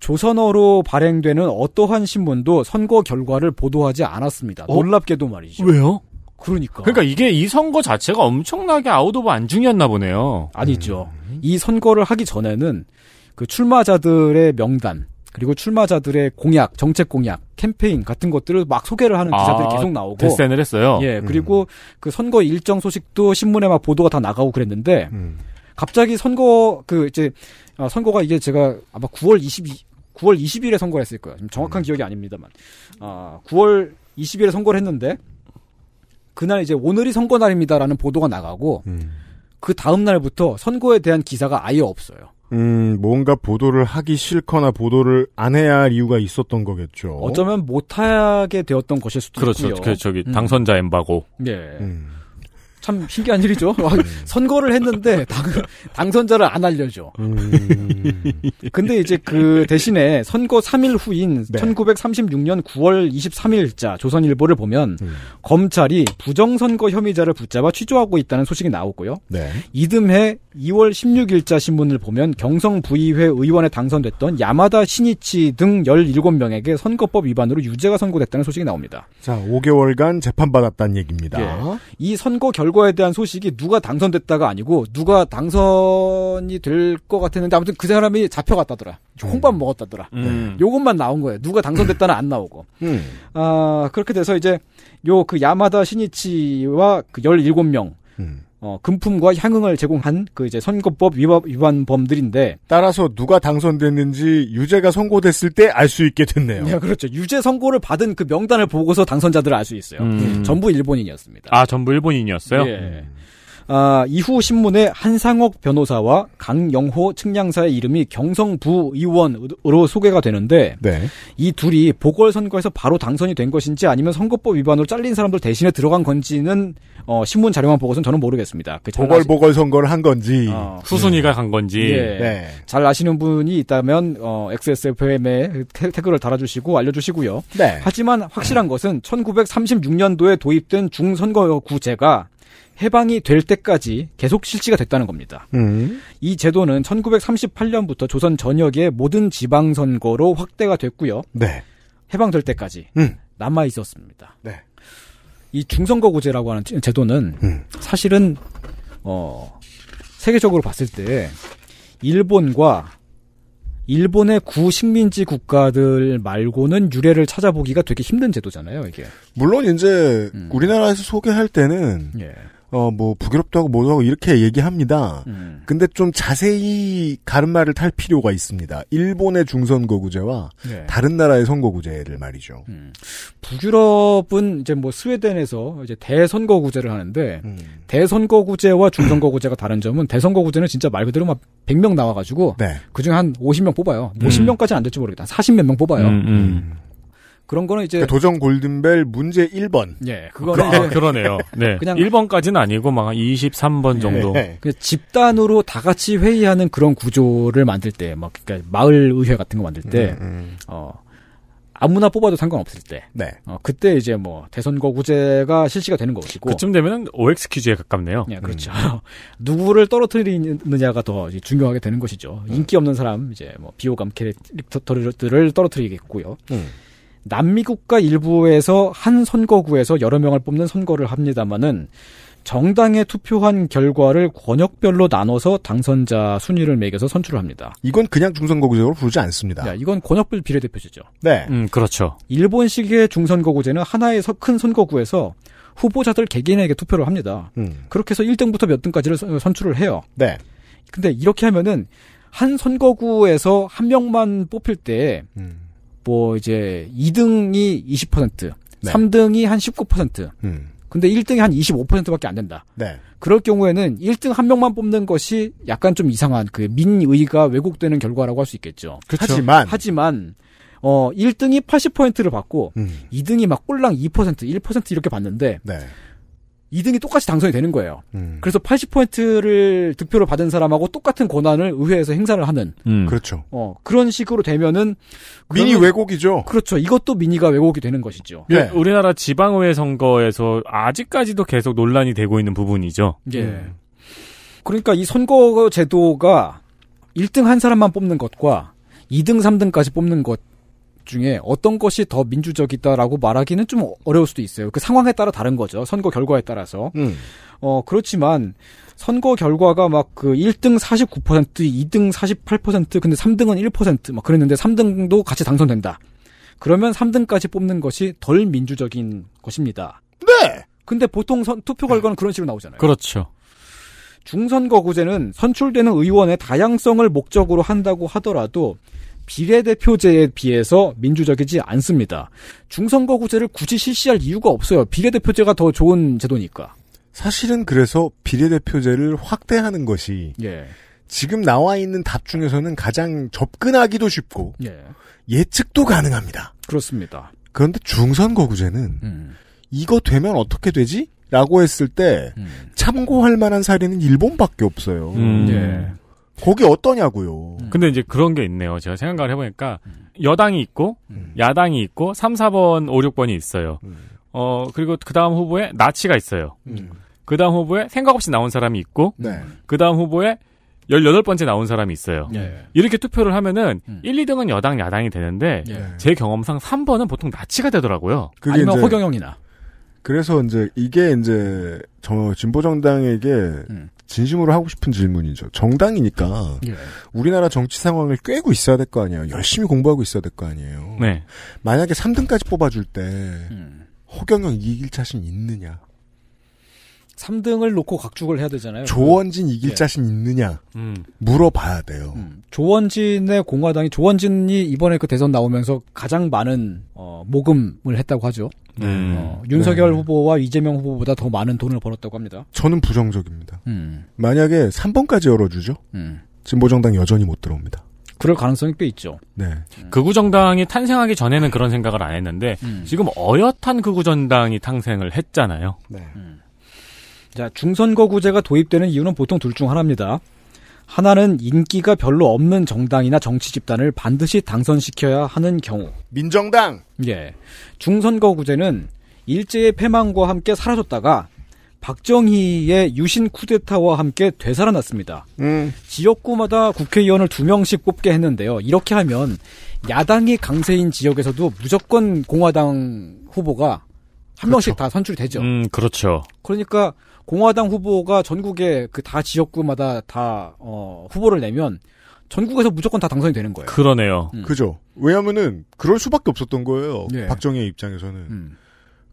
조선어로 발행되는 어떠한 신문도 선거 결과를 보도하지 않았습니다. 어? 놀랍게도 말이죠. 왜요? 그러니까. 그러니까 이게 이 선거 자체가 엄청나게 out of 안중이었나 보네요. 아니죠. 이 선거를 하기 전에는 그 출마자들의 명단, 그리고 출마자들의 공약, 정책 공약, 캠페인 같은 것들을 막 소개를 하는 기사들이 아, 계속 나오고 대센을 했어요. 예, 그리고 그 선거 일정 소식도 신문에 막 보도가 다 나가고 그랬는데 갑자기 선거 그 이제 아, 선거가 이게 제가 아마 9월 22 9월 20일에 선거를 했을 거예요. 정확한 기억이 아닙니다만. 아, 9월 20일에 선거를 했는데 그날 이제 오늘이 선거 날입니다라는 보도가 나가고 그 다음 날부터 선거에 대한 기사가 아예 없어요. 음, 뭔가 보도를 하기 싫거나 보도를 안 해야 할 이유가 있었던 거겠죠. 어쩌면 못하게 되었던 것일 수도 그렇죠. 있고요. 그 저기 음. 당선자 엠바고. 예. 참 신기한 일이죠. 와, 선거를 했는데 당, 당선자를 안 알려줘. 근데 이제 그 대신에 선거 3일 후인 1936년 9월 23일자 조선일보를 보면 검찰이 부정선거 혐의자를 붙잡아 취조하고 있다는 소식이 나오고요. 네. 이듬해 2월 16일자 신문을 보면 경성 부의회 의원에 당선됐던 야마다 신이치 등 17명에게 선거법 위반으로 유죄가 선고됐다는 소식이 나옵니다. 자, 5개월간 재판받았다는 얘기입니다. 예. 이 선거 결과 에 대한 소식이 누가 당선됐다가 아니고 누가 당선이 될 것 같았는데 아무튼 그 사람이 잡혀갔다더라. 홍밥 먹었다더라. 음. 요것만 나온 거예요. 누가 당선됐다는 안 나오고. 음. 아, 그렇게 돼서 이제 요 그 야마다 신이치와 그 17명 어, 금품과 향응을 제공한 그 이제 선거법 위반, 위반범들인데 따라서 누가 당선됐는지 유죄가 선고됐을 때 알 수 있게 됐네요. 네, 그렇죠. 유죄 선고를 받은 그 명단을 보고서 당선자들을 알 수 있어요. 음. 전부 일본인이었습니다. 아, 전부 일본인이었어요? 예. 아, 이후 신문에 한상옥 변호사와 강영호 측량사의 이름이 경성부 의원으로 소개가 되는데 네. 이 둘이 보궐선거에서 바로 당선이 된 것인지 아니면 선거법 위반으로 잘린 사람들 대신에 들어간 건지는 어, 신문 자료만 보고선 저는 모르겠습니다. 그잘 아시- 보궐 보궐 선거를 한 건지. 어. 후순위가 간 건지. 예. 네. 잘 아시는 분이 있다면 어, XSFM에 태그를 달아주시고 알려주시고요. 네. 하지만 확실한 것은 1936년도에 도입된 중선거구제가 해방이 될 때까지 계속 실시가 됐다는 겁니다. 음. 이 제도는 1938년부터 조선 전역의 모든 지방선거로 확대가 됐고요. 네. 해방될 때까지 음. 남아 있었습니다. 네. 이 중선거구제라고 하는 제- 제도는 사실은 어 세계적으로 봤을 때 일본과 일본의 구식민지 국가들 말고는 유래를 찾아보기가 되게 힘든 제도잖아요, 이게. 물론 이제 우리나라에서 소개할 때는 예. 어 뭐 부끄럽다고 뭐도 하고 이렇게 얘기합니다. 음. 근데 좀 자세히 가름말을 탈 필요가 있습니다. 일본의 중선거구제와 네. 다른 나라의 선거구제를 말이죠. 북유럽은 이제 뭐 스웨덴에서 이제 대선거구제를 하는데 음. 대선거구제와 중선거구제가 다른 점은 대선거구제는 진짜 말 그대로 막 100명 나와가지고 네. 그중에 한 50명 뽑아요. 50명까지는 안 될지 모르겠다. 40 몇 명 뽑아요. 음, 음. 그런 거는 이제 그러니까 도전 골든벨 문제 1번. 예, 그, 그거는 아, 이제 그러네요. 네. 그냥- 1번까지는 아니고 막 23번 정도. 네. 그 집단으로 다 같이 회의하는 그런 구조를 만들 때, 막 그러니까 마을 의회 같은 거 만들 때, 음, 어 아무나 뽑아도 상관없을 때, 네. 어 그때 이제 뭐 대선 거구제가 실시가 되는 것이고, 그쯤 되면 OX 퀴즈에 가깝네요. 예, 그렇죠. 누구를 떨어뜨리느냐가 더 이제 중요하게 되는 것이죠. 인기 없는 사람, 이제 뭐 비호감 캐릭터들을 떨어뜨리겠고요. 음. 남미 국가 일부에서 한 선거구에서 여러 명을 뽑는 선거를 합니다만은 정당에 투표한 결과를 권역별로 나눠서 당선자 순위를 매겨서 선출을 합니다. 이건 그냥 중선거구제로 부르지 않습니다. 야, 이건 권역별 비례대표제죠. 네. 음, 그렇죠. 일본식의 중선거구제는 하나의 서- 큰 선거구에서 후보자들 개개인에게 투표를 합니다. 음. 그렇게 해서 1등부터 몇 등까지를 선- 선출을 해요. 네. 근데 이렇게 하면은 한 선거구에서 한 명만 뽑힐 때, 음. 뭐 이제 2등이 20%, 네. 3등이 한 19%, 음. 근데 1등이 한 25%밖에 안 된다. 네. 그럴 경우에는 1등 한 명만 뽑는 것이 약간 좀 이상한 그 민의가 왜곡되는 결과라고 할 수 있겠죠. 하지만 하지만 어 1등이 80%를 받고 음. 2등이 막 꼴랑 2%, 1% 이렇게 받는데 네. 2등이 똑같이 당선이 되는 거예요. 음. 그래서 80%를 득표를 받은 사람하고 똑같은 권한을 의회에서 행사를 하는 음. 그렇죠. 어 그런 식으로 되면은 미니 왜곡이죠. 그렇죠. 이것도 민의가 왜곡이 되는 것이죠. 네. 우리나라 지방의회 선거에서 아직까지도 계속 논란이 되고 있는 부분이죠. 예. 그러니까 이 선거 제도가 1등 한 사람만 뽑는 것과 2등, 3등까지 뽑는 것 중에 어떤 것이 더 민주적이다라고 말하기는 좀 어려울 수도 있어요. 그 상황에 따라 다른 거죠. 선거 결과에 따라서. 음. 어, 그렇지만 선거 결과가 막 그 1등 49%, 2등 48%, 근데 3등은 1%막 그랬는데 3등도 같이 당선된다. 그러면 3등까지 뽑는 것이 덜 민주적인 것입니다. 네. 근데 보통 선- 투표 결과는 그런 식으로 나오잖아요. 그렇죠. 중선거구제는 선출되는 의원의 다양성을 목적으로 한다고 하더라도 비례대표제에 비해서 민주적이지 않습니다. 중선거구제를 굳이 실시할 이유가 없어요. 비례대표제가 더 좋은 제도니까. 사실은 그래서 비례대표제를 확대하는 것이 예. 지금 나와 있는 답 중에서는 가장 접근하기도 쉽고 예. 예측도 가능합니다. 그렇습니다. 그런데 중선거구제는 음. 이거 되면 어떻게 되지? 라고 했을 때 참고할 만한 사례는 일본밖에 없어요. 음. 예. 거기 어떠냐고요. 근데 이제 그런 게 있네요. 제가 생각을 해보니까 여당이 있고 야당이 있고 3, 4번, 5, 6번이 있어요. 어 그리고 그 다음 후보에 나치가 있어요. 그 다음 후보에 생각 없이 나온 사람이 있고 네. 그 다음 후보에 18번째 나온 사람이 있어요. 예. 이렇게 투표를 하면은 1, 2등은 여당, 야당이 되는데 예. 제 경험상 3번은 보통 나치가 되더라고요. 그게 아니면 이제- 허경영이나. 그래서 이제 이게 이제 저 진보 정당에게 진심으로 하고 싶은 질문이죠. 정당이니까 예. 우리나라 정치 상황을 꿰고 있어야 될 거 아니에요. 열심히 공부하고 있어야 될 거 아니에요. 네. 만약에 3등까지 뽑아줄 때 음. 허경영 이길 자신 있느냐? 3등을 놓고 각축을 해야 되잖아요. 조원진 이길 예. 자신 있느냐? 음. 물어봐야 돼요. 조원진의 공화당이 조원진이 이번에 그 대선 나오면서 가장 많은 어, 모금을 했다고 하죠. 음. 어, 윤석열 네. 후보와 이재명 후보보다 더 많은 돈을 벌었다고 합니다. 저는 부정적입니다. 음. 만약에 3번까지 열어주죠? 음. 진보정당 여전히 못 들어옵니다. 그럴 가능성이 꽤 있죠. 네. 극우 정당이 탄생하기 전에는 그런 생각을 안 했는데 음. 지금 어엿한 극우 정당이 탄생을 했잖아요. 네. 자, 중선거구제가 도입되는 이유는 보통 둘 중 하나입니다. 하나는 인기가 별로 없는 정당이나 정치 집단을 반드시 당선시켜야 하는 경우. 민정당! 예. 중선거구제는 일제의 패망과 함께 사라졌다가 박정희의 유신 쿠데타와 함께 되살아났습니다. 음. 지역구마다 국회의원을 두 명씩 뽑게 했는데요. 이렇게 하면 야당이 강세인 지역에서도 무조건 공화당 후보가 한 명씩 다 선출이 되죠. 음, 그렇죠. 그러니까 공화당 후보가 전국의 그다 지역구마다 다 어, 후보를 내면 전국에서 무조건 다 당선이 되는 거예요. 그러네요. 음. 그죠. 왜냐면은 그럴 수밖에 없었던 거예요. 예. 박정희 입장에서는. 음.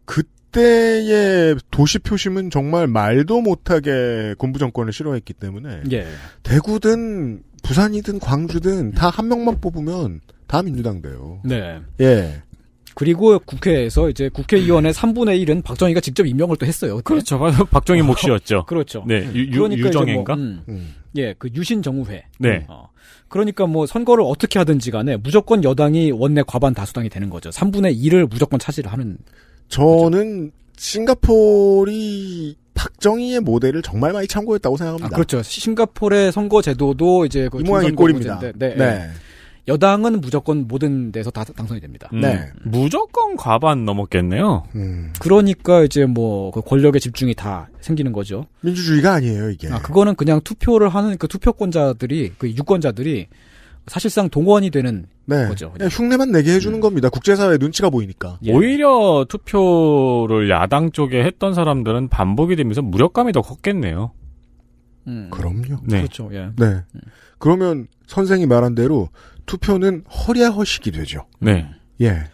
그때의 도시 표심은 정말 말도 못하게 군부 정권을 싫어했기 때문에 예. 대구든 부산이든 광주든 다 한 명만 뽑으면 다 민주당 돼요. 네. 예. 그리고 국회에서 이제 국회의원의 3분의 1은 박정희가 직접 임명을 또 했어요. 그때. 그렇죠. 바로 박정희 몫이었죠. 그렇죠. 네, 유, 유, 그러니까 유정인가? 뭐, 음, 예, 그 유신 정우회. 네. 어. 그러니까 뭐 선거를 어떻게 하든지 간에 무조건 여당이 원내 과반 다수당이 되는 거죠. 3분의 1을 무조건 차지를 하는. 저는 싱가폴이 박정희의 모델을 정말 많이 참고했다고 생각합니다. 아, 그렇죠. 싱가포르의 선거 제도도 이제 그 이 모양이 꼴입니다. 문제인데, 네. 네. 여당은 무조건 모든 데서 다 당선이 됩니다. 음, 네. 무조건 과반 넘었겠네요. 음. 그러니까 이제 뭐 그 권력의 집중이 다 생기는 거죠. 민주주의가 아니에요, 이게. 아, 그거는 그냥 투표를 하는 그 투표권자들이 그 유권자들이 사실상 동원이 되는 네. 거죠. 그냥 흉내만 내게 해주는 겁니다. 국제사회 눈치가 보이니까. 예. 오히려 투표를 야당 쪽에 했던 사람들은 반복이 되면서 무력감이 더 컸겠네요. 음. 그럼요. 네. 그렇죠. 예. 네. 그러면 선생이 말한 대로 투표는 허리허식이 되죠. 네. 예.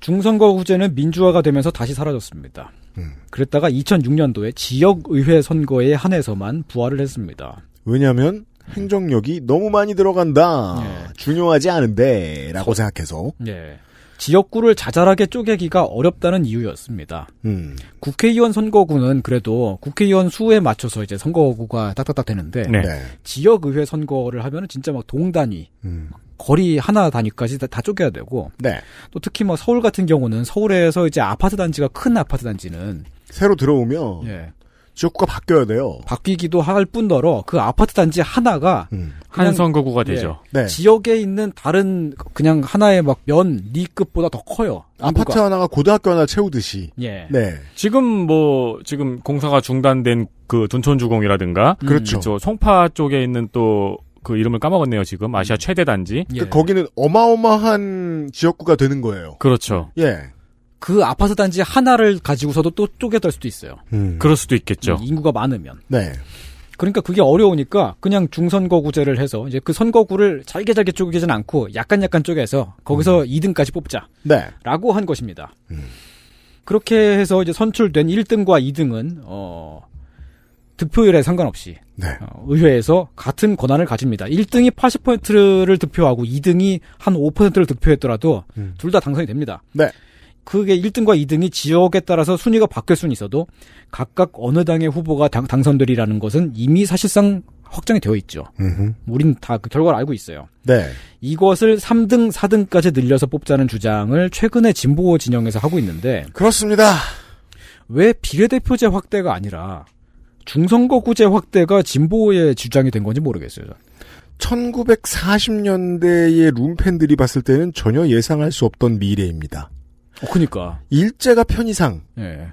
중선거구제는 민주화가 되면서 다시 사라졌습니다. 음. 그랬다가 2006년도에 지역의회 선거에 한해서만 부활을 했습니다. 왜냐하면 행정력이 너무 많이 들어간다. 예. 중요하지 않은데라고 생각해서. 예. 지역구를 자잘하게 쪼개기가 어렵다는 이유였습니다. 음. 국회의원 선거구는 그래도 국회의원 수에 맞춰서 이제 선거구가 딱딱딱 되는데 네. 지역의회 선거를 하면은 진짜 막 동단위, 음. 거리 하나 단위까지 다, 다 쪼개야 되고 네. 또 특히 뭐 서울 같은 경우는 서울에서 이제 아파트 단지가 큰 아파트 단지는 새로 들어오면 예. 지역구가 바뀌어야 돼요. 바뀌기도 할 뿐더러 그 아파트 단지 하나가 음. 한 선거구가 되죠. 네. 지역에 있는 다른 그냥 하나의 막 면 리급보다 더 커요. 아파트 인구가. 하나가 고등학교 하나 채우듯이. 예. 네. 지금 뭐 지금 공사가 중단된 그 둔촌주공이라든가 그렇죠. 그쵸. 송파 쪽에 있는 또 그 이름을 까먹었네요. 지금 아시아 최대 단지. 예. 그 거기는 어마어마한 지역구가 되는 거예요. 그렇죠. 예. 그 아파트 단지 하나를 가지고서도 또 쪼개들 수도 있어요. 음. 그럴 수도 있겠죠. 인구가 많으면. 네. 그러니까 그게 어려우니까 그냥 중선거구제를 해서 이제 그 선거구를 잘게 잘게 쪼개진 않고 약간 약간 쪼개서 거기서 2등까지 뽑자. 네. 라고 한 것입니다. 그렇게 해서 이제 선출된 1등과 2등은 어 득표율에 상관없이 네. 어, 의회에서 같은 권한을 가집니다. 1등이 80%를 득표하고 2등이 한 5%를 득표했더라도 둘다 당선이 됩니다. 네. 그게 1등과 2등이 지역에 따라서 순위가 바뀔 수는 있어도 각각 어느 당의 후보가 당, 당선되리라는 것은 이미 사실상 확정이 되어 있죠. 음흠. 우린 다 그 결과를 알고 있어요. 네. 이것을 3등, 4등까지 늘려서 뽑자는 주장을 최근에 진보 진영에서 하고 있는데 그렇습니다. 왜 비례대표제 확대가 아니라 중선거구제 확대가 진보의 주장이 된 건지 모르겠어요. 1940년대의 룸팬들이 봤을 때는 전혀 예상할 수 없던 미래입니다. 어, 그니까. 일제가 편의상 예.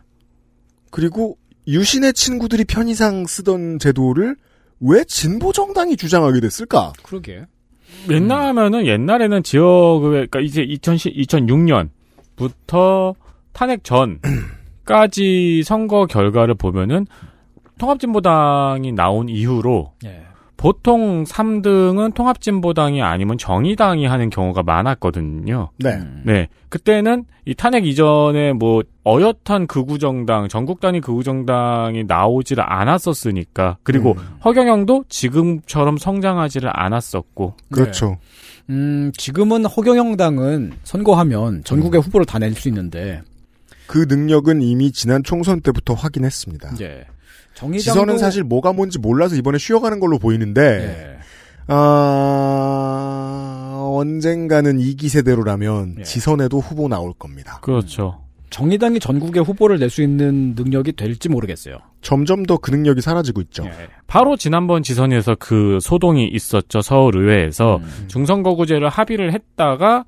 그리고 유신의 친구들이 편의상 쓰던 제도를 왜 진보 정당이 주장하게 됐을까? 그러게. 옛날 하면은 옛날에는 지역을 그러니까 이제 2010, 2006년부터 탄핵 전까지 선거 결과를 보면은 통합진보당이 나온 이후로 예. 보통 3등은 통합진보당이 아니면 정의당이 하는 경우가 많았거든요. 네. 네. 그때는 이 탄핵 이전에 뭐 어엿한 극우정당, 전국 단위 극우정당이 나오지를 않았었으니까. 그리고 허경영도 지금처럼 성장하지를 않았었고. 그렇죠. 음, 지금은 허경영당은 선거하면 전국의 후보를 다 낼 수 있는데. 그 능력은 이미 지난 총선 때부터 확인했습니다. 예. 정의당도 지선은 사실 뭐가 뭔지 몰라서 이번에 쉬어가는 걸로 보이는데, 아, 언젠가는 이 기 세대로라면 지선에도 후보 나올 겁니다. 그렇죠. 정의당이 전국에 후보를 낼 수 있는 능력이 될지 모르겠어요. 점점 더 그 능력이 사라지고 있죠. 바로 지난번 지선에서 그 소동이 있었죠. 서울의회에서 중선거구제를 합의를 했다가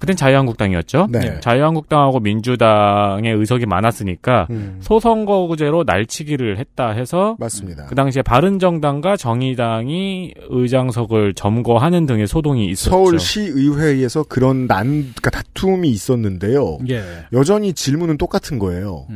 그땐 자유한국당이었죠. 네. 자유한국당하고 민주당의 의석이 많았으니까 음. 소선거구제로 날치기를 했다 해서 맞습니다. 그 당시에 바른정당과 정의당이 의장석을 점거하는 등의 소동이 있었죠. 서울시의회에서 그런 난, 그러니까 다툼이 있었는데요. 예. 여전히 질문은 똑같은 거예요.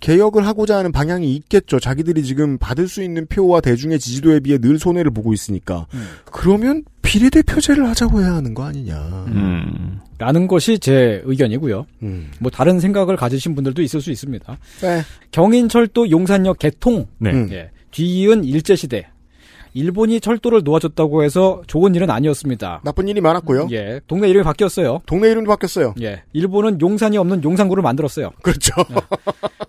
개혁을 하고자 하는 방향이 있겠죠. 자기들이 지금 받을 수 있는 표와 대중의 지지도에 비해 늘 손해를 보고 있으니까. 그러면 비례대표제를 하자고 해야 하는 거 아니냐. 음. 라는 것이 제 의견이고요. 음. 뭐 다른 생각을 가지신 분들도 있을 수 있습니다. 네. 경인철도 용산역 개통. 네. 음. 예. 뒤이은 일제시대. 일본이 철도를 놓아줬다고 해서 좋은 일은 아니었습니다. 나쁜 일이 많았고요. 예. 동네 이름이 바뀌었어요. 동네 이름도 바뀌었어요. 예. 일본은 용산이 없는 용산구를 만들었어요. 그렇죠.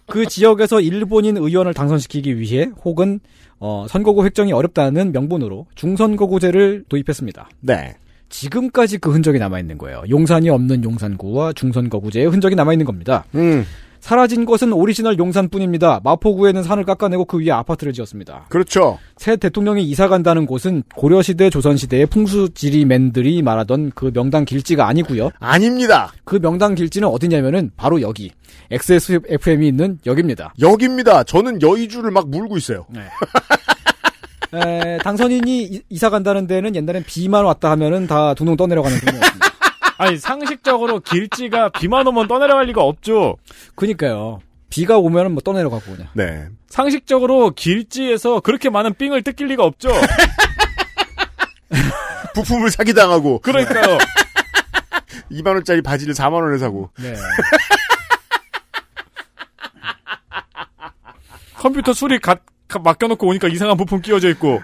그 지역에서 일본인 의원을 당선시키기 위해 혹은 어, 선거구 획정이 어렵다는 명분으로 중선거구제를 도입했습니다. 네. 지금까지 그 흔적이 남아있는 거예요. 용산이 없는 용산구와 중선거구제의 흔적이 남아있는 겁니다. 음. 사라진 것은 오리지널 용산뿐입니다. 마포구에는 산을 깎아내고 그 위에 아파트를 지었습니다. 그렇죠. 새 대통령이 이사 간다는 곳은 고려시대, 조선시대의 풍수지리맨들이 말하던 그 명당 길지가 아니고요. 아닙니다. 그 명당 길지는 어디냐면은 바로 여기 XSFM이 있는 여기입니다. 여기입니다. 저는 여의주를 막 물고 있어요. 에, 당선인이 이- 이사 간다는 데는 옛날엔 비만 왔다 하면은 다두놈 떠내려가는 동네였습니다. 아니 상식적으로 길지가 비만 오면 떠내려갈 리가 없죠. 그니까요. 비가 오면은 뭐 떠내려가고 그냥. 네. 상식적으로 길지에서 그렇게 많은 삥을 뜯길 리가 없죠. 부품을 사기당하고. 그러니까요. 2만 원짜리 바지를 4만 원에 사고. 네. 컴퓨터 수리 가, 가- 맡겨놓고 오니까 이상한 부품 끼워져 있고.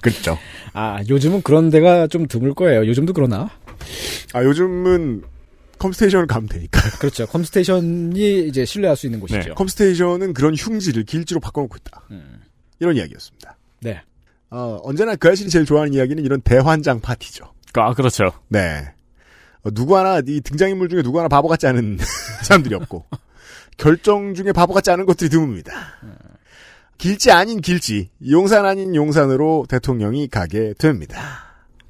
그렇죠. 아, 요즘은 그런 데가 좀 드물 거예요. 요즘도 그러나? 아, 요즘은 컴스테이션을 가면 되니까. 그렇죠. 컴스테이션이 이제 신뢰할 수 있는 곳이죠. 네. 컴스테이션은 그런 흉지를 길지로 바꿔놓고 있다. 이런 이야기였습니다. 네. 어, 언제나 그 아실이 제일 좋아하는 이야기는 이런 대환장 파티죠. 아, 그렇죠. 네. 어, 누구 하나, 이 등장인물 중에 누구 하나 바보 같지 않은 사람들이 없고, 결정 중에 바보 같지 않은 것들이 드뭅니다. 길지 아닌 길지, 용산 아닌 용산으로 대통령이 가게 됩니다.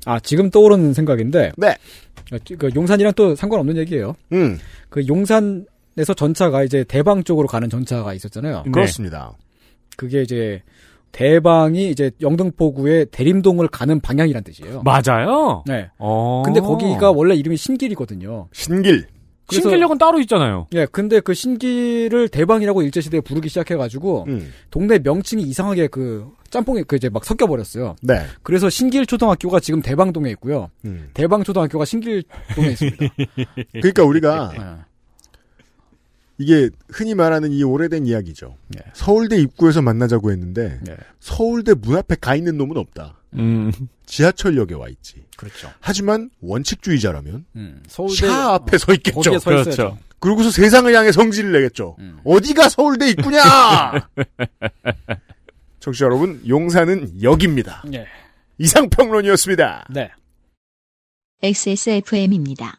아, 지금 떠오르는 생각인데. 네. 그 용산이랑 또 상관없는 얘기예요. 음. 그 용산에서 전차가 이제 대방 쪽으로 가는 전차가 있었잖아요. 네. 그렇습니다. 그게 이제 대방이 이제 영등포구의 대림동을 가는 방향이란 뜻이에요. 맞아요? 네. 어. 근데 거기가 원래 이름이 신길이거든요. 신길. 그래서- 신기력은 따로 있잖아요. 예, 근데 그 신기를 대방이라고 일제시대에 부르기 시작해가지고, 음. 동네 명칭이 이상하게 그, 짬뽕이 그 이제 막 섞여버렸어요. 네. 그래서 신길 초등학교가 지금 대방동에 있고요. 음. 대방초등학교가 신길동에 있습니다. 그러니까 우리가 네. 이게 흔히 말하는 이 오래된 이야기죠. 네. 서울대 입구에서 만나자고 했는데 서울대 문 앞에 가 있는 놈은 없다. 음. 지하철역에 와 있지. 그렇죠. 하지만 원칙주의자라면 음, 서울대 차 앞에 서 있겠죠. 거기에 서 있어야죠. 그렇죠. 그러고서 세상을 향해 성질을 내겠죠. 음. 어디가 서울대 입구냐? 청취자 여러분, 용산은 역입니다. 예. 이상평론이었습니다. 네. XSFM입니다.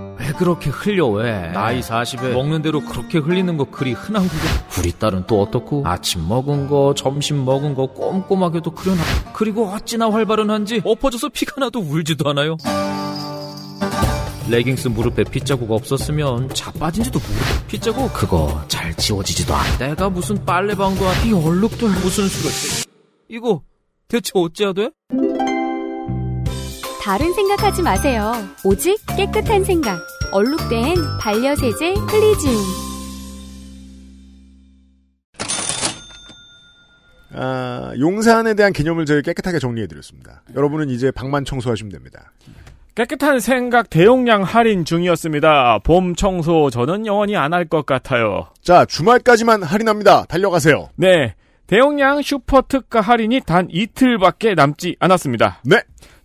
왜 그렇게 흘려 왜? 나이 40에 먹는 대로 그렇게 흘리는 거 그리 흔한 거고 우리 딸은 또 어떻고? 아침 먹은 거 점심 먹은 거 꼼꼼하게도 그려놔. 그리고 어찌나 활발한지 엎어져서 피가 나도 울지도 않아요. 레깅스 무릎에 핏자국 없었으면 자빠진지도 모르고 핏자국? 그거 잘 지워지지도 않아. 내가 무슨 빨래방도 아니 얼룩도 무슨 수가 이거 대체 어찌해야 돼? 다른 생각하지 마세요. 오직 깨끗한 생각. 얼룩된 반려세제 클리지움. 아, 용산에 대한 개념을 저희 깨끗하게 정리해드렸습니다. 여러분은 이제 방만 청소하시면 됩니다. 깨끗한 생각 대용량 할인 중이었습니다. 봄 청소 저는 영원히 안 할 것 같아요. 자, 주말까지만 할인합니다. 달려가세요. 네. 대용량 슈퍼 특가 할인이 단 이틀밖에 남지 않았습니다. 네.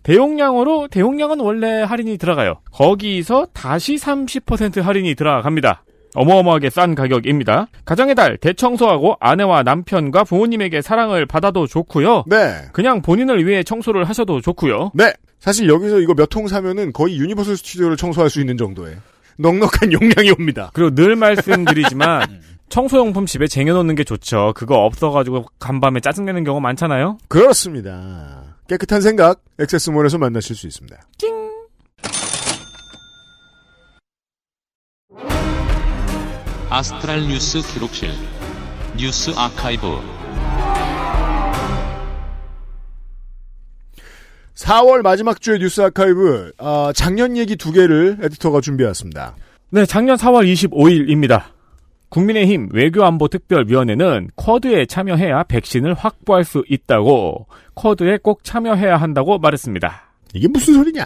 대용량으로 대용량은 원래 할인이 들어가요. 거기서 다시 30% 할인이 들어갑니다. 어마어마하게 싼 가격입니다. 가정의 달 대청소하고 아내와 남편과 부모님에게 사랑을 받아도 좋고요. 네. 그냥 본인을 위해 청소를 하셔도 좋고요. 네. 사실 여기서 이거 몇 통 사면은 거의 유니버설 스튜디오를 청소할 수 있는 정도의 넉넉한 용량이 옵니다. 그리고 늘 말씀드리지만 청소용품 집에 쟁여놓는 게 좋죠. 그거 없어가지고 간밤에 짜증내는 경우 많잖아요. 그렇습니다. 깨끗한 생각 액세스몰에서 만나실 수 있습니다. 아스트랄 뉴스 기록실 뉴스 아카이브 4월 마지막 주의 뉴스 아카이브 아, 작년 얘기 두 개를 에디터가 준비해왔습니다. 네, 작년 4월 25일입니다. 국민의힘 외교안보특별위원회는 쿼드에 참여해야 백신을 확보할 수 있다고 쿼드에 꼭 참여해야 한다고 말했습니다. 이게 무슨 소리냐?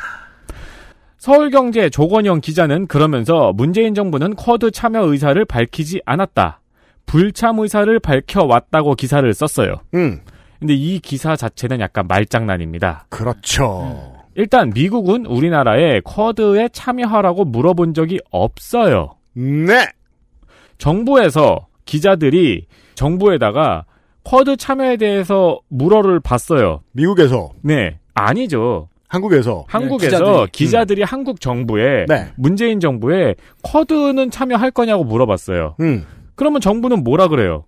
서울경제 조건영 기자는 그러면서 문재인 정부는 쿼드 참여 의사를 밝히지 않았다. 불참 의사를 밝혀왔다고 기사를 썼어요. 음. 근데 이 기사 자체는 약간 말장난입니다. 그렇죠. 일단 미국은 우리나라에 쿼드에 참여하라고 물어본 적이 없어요. 네. 정부에서 기자들이 정부에다가 쿼드 참여에 대해서 물어를 봤어요. 미국에서? 네. 아니죠. 한국에서? 한국에서 네, 기자들이. 기자들이, 한국 정부에 네. 문재인 정부에 쿼드는 참여할 거냐고 물어봤어요. 음. 그러면 정부는 뭐라 그래요?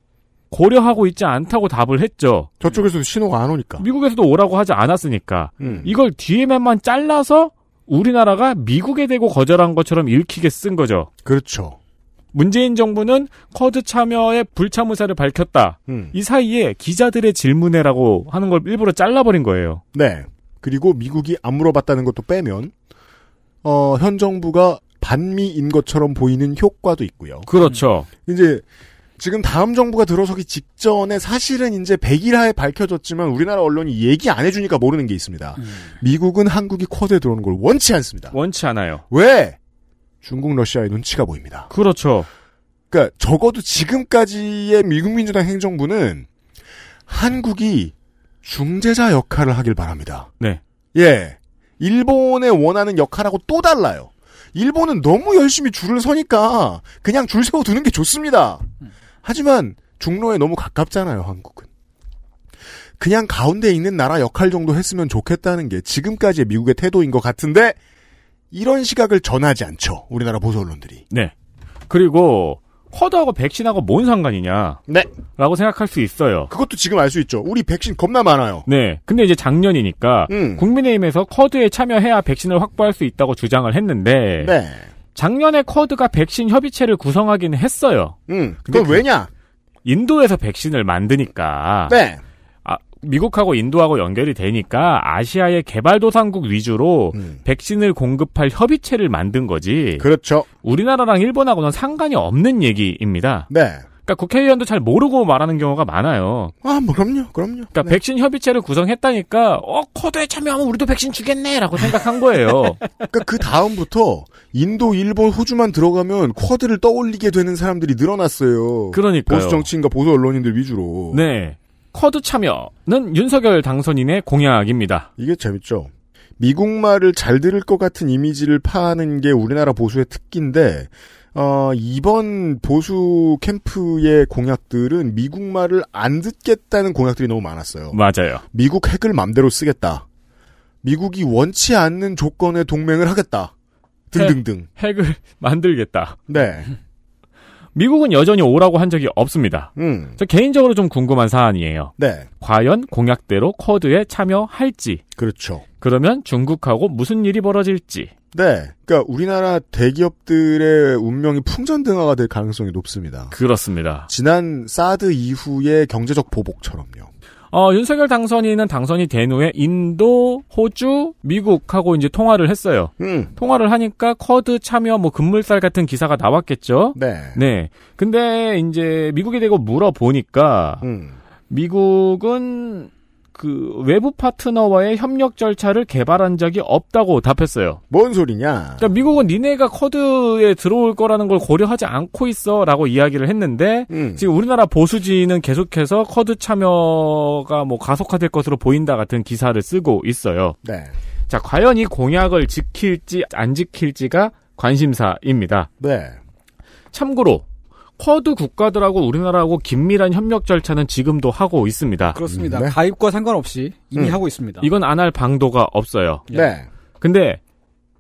고려하고 있지 않다고 답을 했죠. 저쪽에서도 신호가 안 오니까. 미국에서도 오라고 하지 않았으니까. 음. 이걸 뒤에만 잘라서 우리나라가 미국에 대고 거절한 것처럼 읽히게 쓴 거죠. 그렇죠. 문재인 정부는 쿼드 참여에 불참 의사를 밝혔다. 음. 이 사이에 기자들의 질문에라고 하는 걸 일부러 잘라버린 거예요. 네. 그리고 미국이 안 물어봤다는 것도 빼면 어, 현 정부가 반미인 것처럼 보이는 효과도 있고요. 그렇죠. 이제 지금 다음 정부가 들어서기 직전에 사실은 이제 백일하에 밝혀졌지만 우리나라 언론이 얘기 안 해주니까 모르는 게 있습니다. 미국은 한국이 쿼드에 들어오는 걸 원치 않습니다. 원치 않아요. 왜? 중국 러시아의 눈치가 보입니다. 그렇죠. 그러니까 적어도 지금까지의 미국 민주당 행정부는 한국이 중재자 역할을 하길 바랍니다. 네. 예. 일본의 원하는 역할하고 또 달라요. 일본은 너무 열심히 줄을 서니까 그냥 줄 세워 두는 게 좋습니다. 하지만 중로에 너무 가깝잖아요, 한국은. 그냥 가운데 있는 나라 역할 정도 했으면 좋겠다는 게 지금까지의 미국의 태도인 것 같은데 이런 시각을 전하지 않죠. 우리나라 보수 언론들이. 네. 그리고 쿼드하고 백신하고 뭔 상관이냐? 네. 라고 생각할 수 있어요. 그것도 지금 알 수 있죠. 우리 백신 겁나 많아요. 네. 근데 이제 작년이니까 음. 국민의힘에서 쿼드에 참여해야 백신을 확보할 수 있다고 주장을 했는데 네. 작년에 쿼드가 백신 협의체를 구성하기는 했어요. 음. 그건 그- 왜냐? 인도에서 백신을 만드니까 네. 아, 미국하고 인도하고 연결이 되니까 아시아의 개발도상국 위주로 백신을 공급할 협의체를 만든 거지. 음. 그렇죠. 우리나라랑 일본하고는 상관이 없는 얘기입니다. 네. 그러니까 국회의원도 잘 모르고 말하는 경우가 많아요. 아, 뭐 그럼요. 그럼요. 그러니까 백신 협의체를 구성했다니까 어 코드에 참여하면 우리도 백신 주겠네라고 생각한 거예요. 그러니까 그 다음부터 인도, 일본, 호주만 들어가면 쿼드를 떠올리게 되는 사람들이 늘어났어요. 그러니까요. 보수 정치인과 보수 언론인들 위주로. 네. 쿼드 참여는 윤석열 당선인의 공약입니다. 이게 재밌죠. 미국 말을 잘 들을 것 같은 이미지를 파는 게 우리나라 보수의 특기인데 어, 이번 보수 캠프의 공약들은 미국 말을 안 듣겠다는 공약들이 너무 많았어요. 맞아요. 미국 핵을 맘대로 쓰겠다. 미국이 원치 않는 조건의 동맹을 하겠다. 등등등. 핵, 을 만들겠다. 네. 미국은 여전히 오라고 한 적이 없습니다. 음. 저 개인적으로 좀 궁금한 사안이에요. 네. 과연 공약대로 쿼드에 참여할지. 그렇죠. 그러면 중국하고 무슨 일이 벌어질지. 네. 그러니까 우리나라 대기업들의 운명이 풍전등화가 될 가능성이 높습니다. 그렇습니다. 지난 사드 이후의 경제적 보복처럼요. 어, 윤석열 당선인은 당선이 된 후에 인도, 호주, 미국하고 이제 통화를 했어요. 음. 통화를 하니까 쿼드 참여 뭐 급물살 같은 기사가 나왔겠죠. 네. 네. 근데 이제 미국에 대고 물어보니까 음. 미국은 그 외부 파트너와의 협력 절차를 개발한 적이 없다고 답했어요. 뭔 소리냐? 그러니까 미국은 니네가 쿼드에 들어올 거라는 걸 고려하지 않고 있어라고 이야기를 했는데 음. 지금 우리나라 보수지는 계속해서 쿼드 참여가 뭐 가속화될 것으로 보인다 같은 기사를 쓰고 있어요. 네. 자, 과연 이 공약을 지킬지 안 지킬지가 관심사입니다. 네. 참고로 쿼드 국가들하고 우리나라하고 긴밀한 협력 절차는 지금도 하고 있습니다. 그렇습니다. 네. 가입과 상관없이 이미 음. 하고 있습니다. 이건 안 할 방도가 없어요. 네. 근데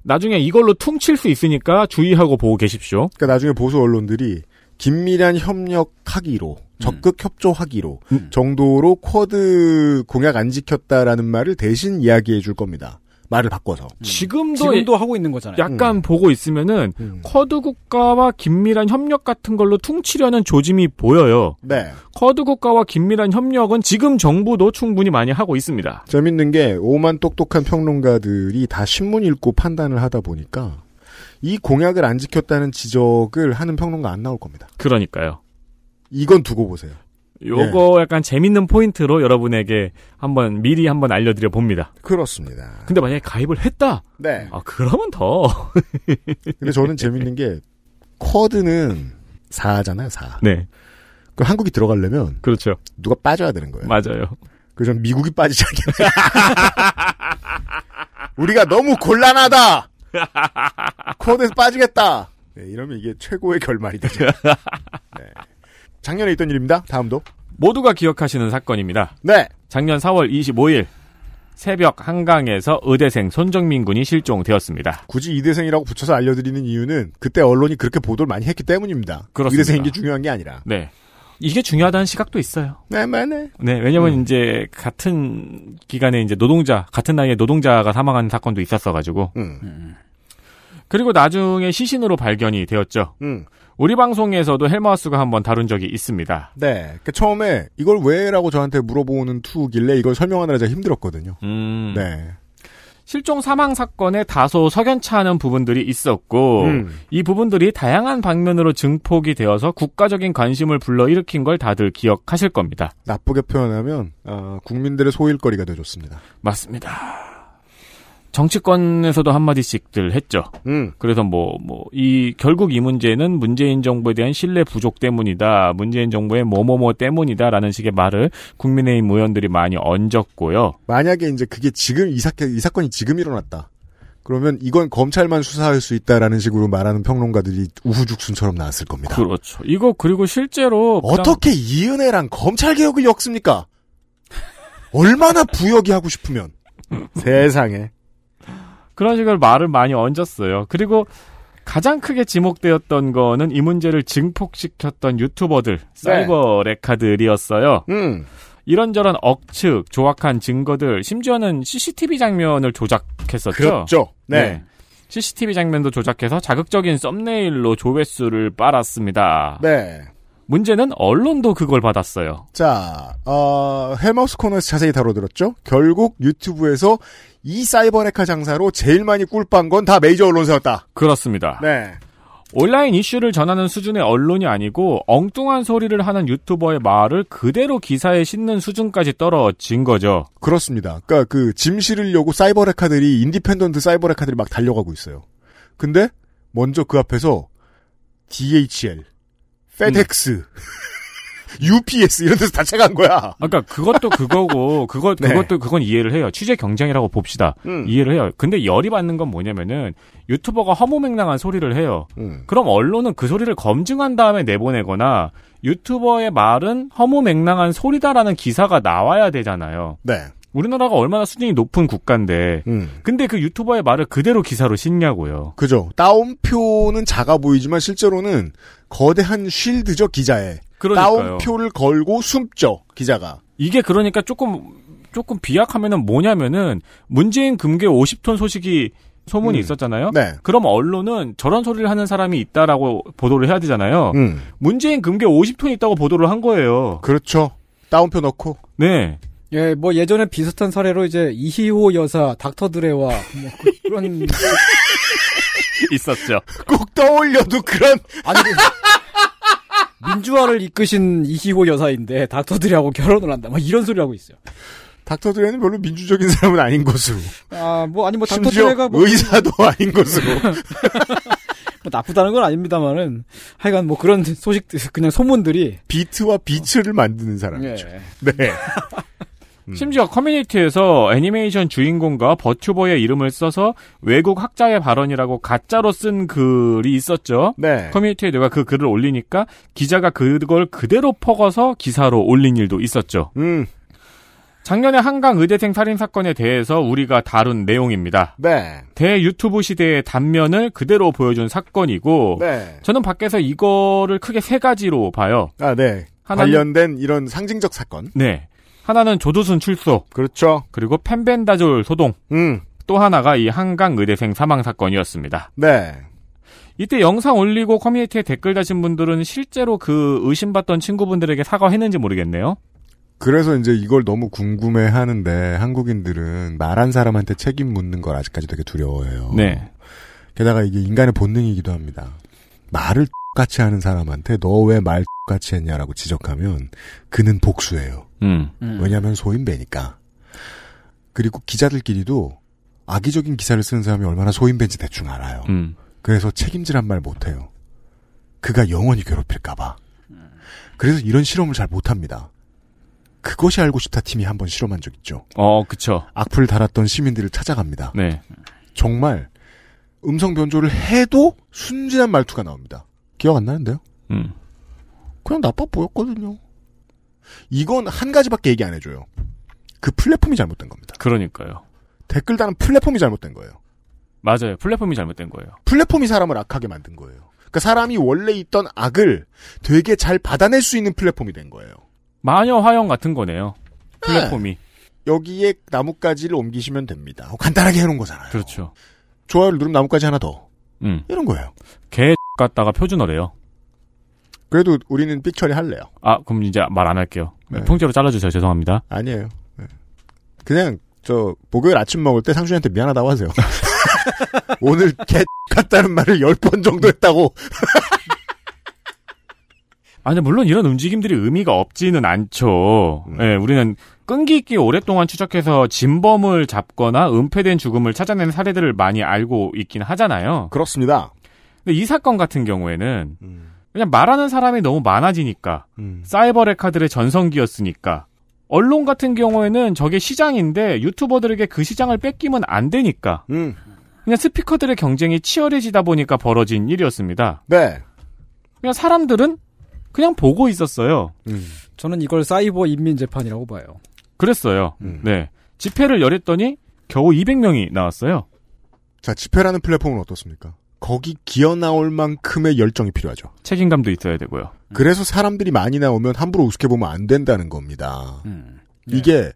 나중에 이걸로 퉁칠 수 있으니까 주의하고 보고 계십시오. 그러니까 나중에 보수 언론들이 긴밀한 협력하기로 적극 협조하기로 정도로 쿼드 공약 안 지켰다라는 말을 대신 이야기해 줄 겁니다. 말을 바꿔서. 지금도 지금도 하고 있는 거잖아요. 약간 보고 있으면은 쿼드 국가와 긴밀한 협력 같은 걸로 퉁치려는 조짐이 보여요. 네. 쿼드 국가와 긴밀한 협력은 지금 정부도 충분히 많이 하고 있습니다. 재밌는 게 오만 똑똑한 평론가들이 다 신문 읽고 판단을 하다 보니까 이 공약을 안 지켰다는 지적을 하는 평론가 안 나올 겁니다. 그러니까요. 이건 두고 보세요. 요거 약간 재밌는 포인트로 여러분에게 한번 미리 한번 알려드려 봅니다. 그렇습니다. 근데 만약에 가입을 했다? 네. 아, 그러면 더. 근데 저는 재밌는 게 쿼드는 4잖아요, 4. 네. 그 한국이 들어가려면 그렇죠. 누가 빠져야 되는 거예요. 맞아요. 그래서 전 미국이 빠지지 않겠네. 우리가 너무 곤란하다. 쿼드에서 빠지겠다. 네, 이러면 이게 최고의 결말이 되죠. 네. 작년에 있던 일입니다. 다음도. 모두가 기억하시는 사건입니다. 네. 작년 4월 25일 새벽 한강에서 의대생 손정민 군이 실종되었습니다. 굳이 이대생이라고 붙여서 알려드리는 이유는 그때 언론이 그렇게 보도를 많이 했기 때문입니다. 그렇습니다. 이대생인 게 중요한 게 아니라. 네. 이게 중요하다는 시각도 있어요. 네, 맞네. 네, 왜냐면 이제 같은 기간에 이제 노동자, 같은 나이에 노동자가 사망한 사건도 있었어가지고. 음. 그리고 나중에 시신으로 발견이 되었죠. 음. 우리 방송에서도 헬마우스가 한번 다룬 적이 있습니다. 네. 그 처음에 이걸 왜라고 저한테 물어보는 투길래 이걸 설명하느라 제가 힘들었거든요. 음. 네. 실종 사망 사건에 다소 석연찮은 부분들이 있었고 음. 이 부분들이 다양한 방면으로 증폭이 되어서 국가적인 관심을 불러일으킨 걸 다들 기억하실 겁니다. 나쁘게 표현하면 어, 국민들의 소일거리가 되어줬습니다. 맞습니다. 정치권에서도 한마디씩들 했죠. 음. 그래서 뭐, 뭐, 이, 결국 이 문제는 문재인 정부에 대한 신뢰 부족 때문이다. 문재인 정부의 뭐뭐뭐 때문이다 라는 식의 말을 국민의힘 의원들이 많이 얹었고요. 만약에 이제 그게 지금 이 사건 이 사건이 지금 일어났다. 그러면 이건 검찰만 수사할 수 있다라는 식으로 말하는 평론가들이 우후죽순처럼 나왔을 겁니다. 그렇죠. 이거 그리고 실제로 어떻게 이은혜랑 검찰 개혁을 엮습니까? 얼마나 부역이 하고 싶으면 세상에 그런 식으로 말을 많이 얹었어요. 그리고 가장 크게 지목되었던 거는 이 문제를 증폭시켰던 유튜버들, 사이버 레카들이었어요. 음. 이런저런 억측, 조악한 증거들, 심지어는 CCTV 장면을 조작했었죠. 그렇죠. 네. CCTV 장면도 조작해서 자극적인 썸네일로 조회수를 빨았습니다. 네. 문제는 언론도 그걸 받았어요. 자, 어, 헬마우스 코너에서 자세히 다뤄드렸죠? 결국 유튜브에서 이 사이버레카 장사로 제일 많이 꿀빤 건 다 메이저 언론사였다. 그렇습니다. 네. 온라인 이슈를 전하는 수준의 언론이 아니고 엉뚱한 소리를 하는 유튜버의 말을 그대로 기사에 싣는 수준까지 떨어진 거죠. 그렇습니다. 그러니까 그 짐 실으려고 사이버레카들이 independent 사이버레카들이 막 달려가고 있어요. 근데 먼저 그 앞에서 DHL, 페덱스, UPS 이런 데서 다 채간 거야. 그러니까 그것도 그거고 그것 네. 그것도 그건 이해를 해요. 취재 경쟁이라고 봅시다. 음. 이해를 해요. 근데 열이 받는 건 뭐냐면은 유튜버가 허무맹랑한 소리를 해요. 음. 그럼 언론은 그 소리를 검증한 다음에 내보내거나 유튜버의 말은 허무맹랑한 소리다라는 기사가 나와야 되잖아요. 네. 우리나라가 얼마나 수준이 높은 국가인데 음. 근데 그 유튜버의 말을 그대로 기사로 싣냐고요. 그죠. 따옴표는 작아 보이지만 실제로는 거대한 쉴드죠, 기자에. 그러니까요. 따옴표를 걸고 숨죠, 기자가. 이게 그러니까 조금 조금 비약하면은 뭐냐면은 문재인 금괴 50톤 소식이 소문이 음. 있었잖아요. 네. 그럼 언론은 저런 소리를 하는 사람이 있다라고 보도를 해야 되잖아요. 음. 문재인 금괴 50톤 있다고 보도를 한 거예요. 그렇죠. 따옴표 넣고. 네. 예, 뭐 예전에 비슷한 사례로 이제 이희호 여사 닥터 드레와 뭐 그- 그런 있었죠. 꼭 떠올려도 그런 아니 그 민주화를 이끄신 이희호 여사인데 닥터 드레하고 결혼을 한다. 뭐 이런 소리 하고 있어요. 닥터 드레는 별로 민주적인 사람은 아닌 것으로. 아, 뭐 아니 뭐 닥터 드레가 뭐 의사도 아닌 것으로. 뭐 나쁘다는 건 아닙니다만은 하여간 뭐 그런 소식 그냥 소문들이 비트와 비츠를 만드는 사람이죠. 예. 네. 심지어 커뮤니티에서 애니메이션 주인공과 버튜버의 이름을 써서 외국 학자의 발언이라고 가짜로 쓴 글이 있었죠. 네. 커뮤니티에 내가 그 글을 올리니까 기자가 그걸 그대로 퍼가서 기사로 올린 일도 있었죠. 음. 작년에 한강 의대생 살인 사건에 대해서 우리가 다룬 내용입니다. 네. 대 유튜브 시대의 단면을 그대로 보여준 사건이고 네. 저는 밖에서 이거를 크게 세 가지로 봐요. 아, 네. 하나는- 관련된 이런 상징적 사건. 네. 하나는 조두순 출소. 그렇죠. 그리고 펜벤다졸 소동. 음. 또 하나가 이 한강 의대생 사망 사건이었습니다. 네. 이때 영상 올리고 커뮤니티에 댓글 다신 분들은 실제로 그 의심받던 친구분들에게 사과했는지 모르겠네요. 그래서 이제 이걸 너무 궁금해 하는데 한국인들은 말한 사람한테 책임 묻는 걸 아직까지 되게 두려워해요. 네. 게다가 이게 인간의 본능이기도 합니다. 말을 같이 하는 사람한테 너 왜말 같이 했냐라고 지적하면 그는 복수예요. 음. 왜냐하면 소인배니까. 그리고 기자들끼리도 악의적인 기사를 쓰는 사람이 얼마나 소인배인지 대충 알아요. 음. 그래서 책임질한 말 못해요. 그가 영원히 괴롭힐까봐. 그래서 이런 실험을 잘 못합니다. 그것이 알고 싶다 팀이 한번 실험한 적 있죠. 어, 그쵸. 악플 달았던 시민들을 찾아갑니다. 네. 정말 음성 변조를 해도 순진한 말투가 나옵니다. 기억 안 나는데요? 음. 그냥 나빠 보였거든요. 이건 한 가지밖에 얘기 안 해줘요. 그 플랫폼이 잘못된 겁니다. 그러니까요. 댓글 다는 플랫폼이 잘못된 거예요. 맞아요. 플랫폼이 잘못된 거예요. 플랫폼이 사람을 악하게 만든 거예요. 그러니까 사람이 원래 있던 악을 되게 잘 받아낼 수 있는 플랫폼이 된 거예요. 마녀 화형 같은 거네요. 플랫폼이. 여기에 나뭇가지를 옮기시면 됩니다. 간단하게 해놓은 거잖아요. 그렇죠. 좋아요를 누르면 나뭇가지 하나 더. 음. 이런 거예요. 개 같다가 표준어래요. 그래도 우리는 삑 처리할래요. 아, 그럼 이제 말 안 할게요. 네. 통째로 잘라주세요. 죄송합니다. 아니에요. 네. 그냥 저 목요일 아침 먹을 때 상준이한테 미안하다고 하세요. 오늘 개 같다는 말을 열번 정도 했다고. 아니, 물론 이런 움직임들이 의미가 없지는 않죠. 예, 우리는 끈기 있게 오랫동안 추적해서 진범을 잡거나 은폐된 죽음을 찾아내는 사례들을 많이 알고 있긴 하잖아요. 그렇습니다. 근데 이 사건 같은 경우에는 그냥 말하는 사람이 너무 많아지니까 음. 사이버 레카들의 전성기였으니까 언론 같은 경우에는 저게 시장인데 유튜버들에게 그 시장을 뺏기면 안 되니까 음. 그냥 스피커들의 경쟁이 치열해지다 보니까 벌어진 일이었습니다. 네. 그냥 사람들은 그냥 보고 있었어요. 저는 이걸 사이버 인민 재판이라고 봐요. 그랬어요. 음. 네. 집회를 열었더니 겨우 200명이 나왔어요. 자, 집회라는 플랫폼은 어떻습니까? 거기 기어 나올 만큼의 열정이 필요하죠. 책임감도 있어야 되고요. 그래서 사람들이 많이 나오면 함부로 우습게 보면 안 된다는 겁니다. 이게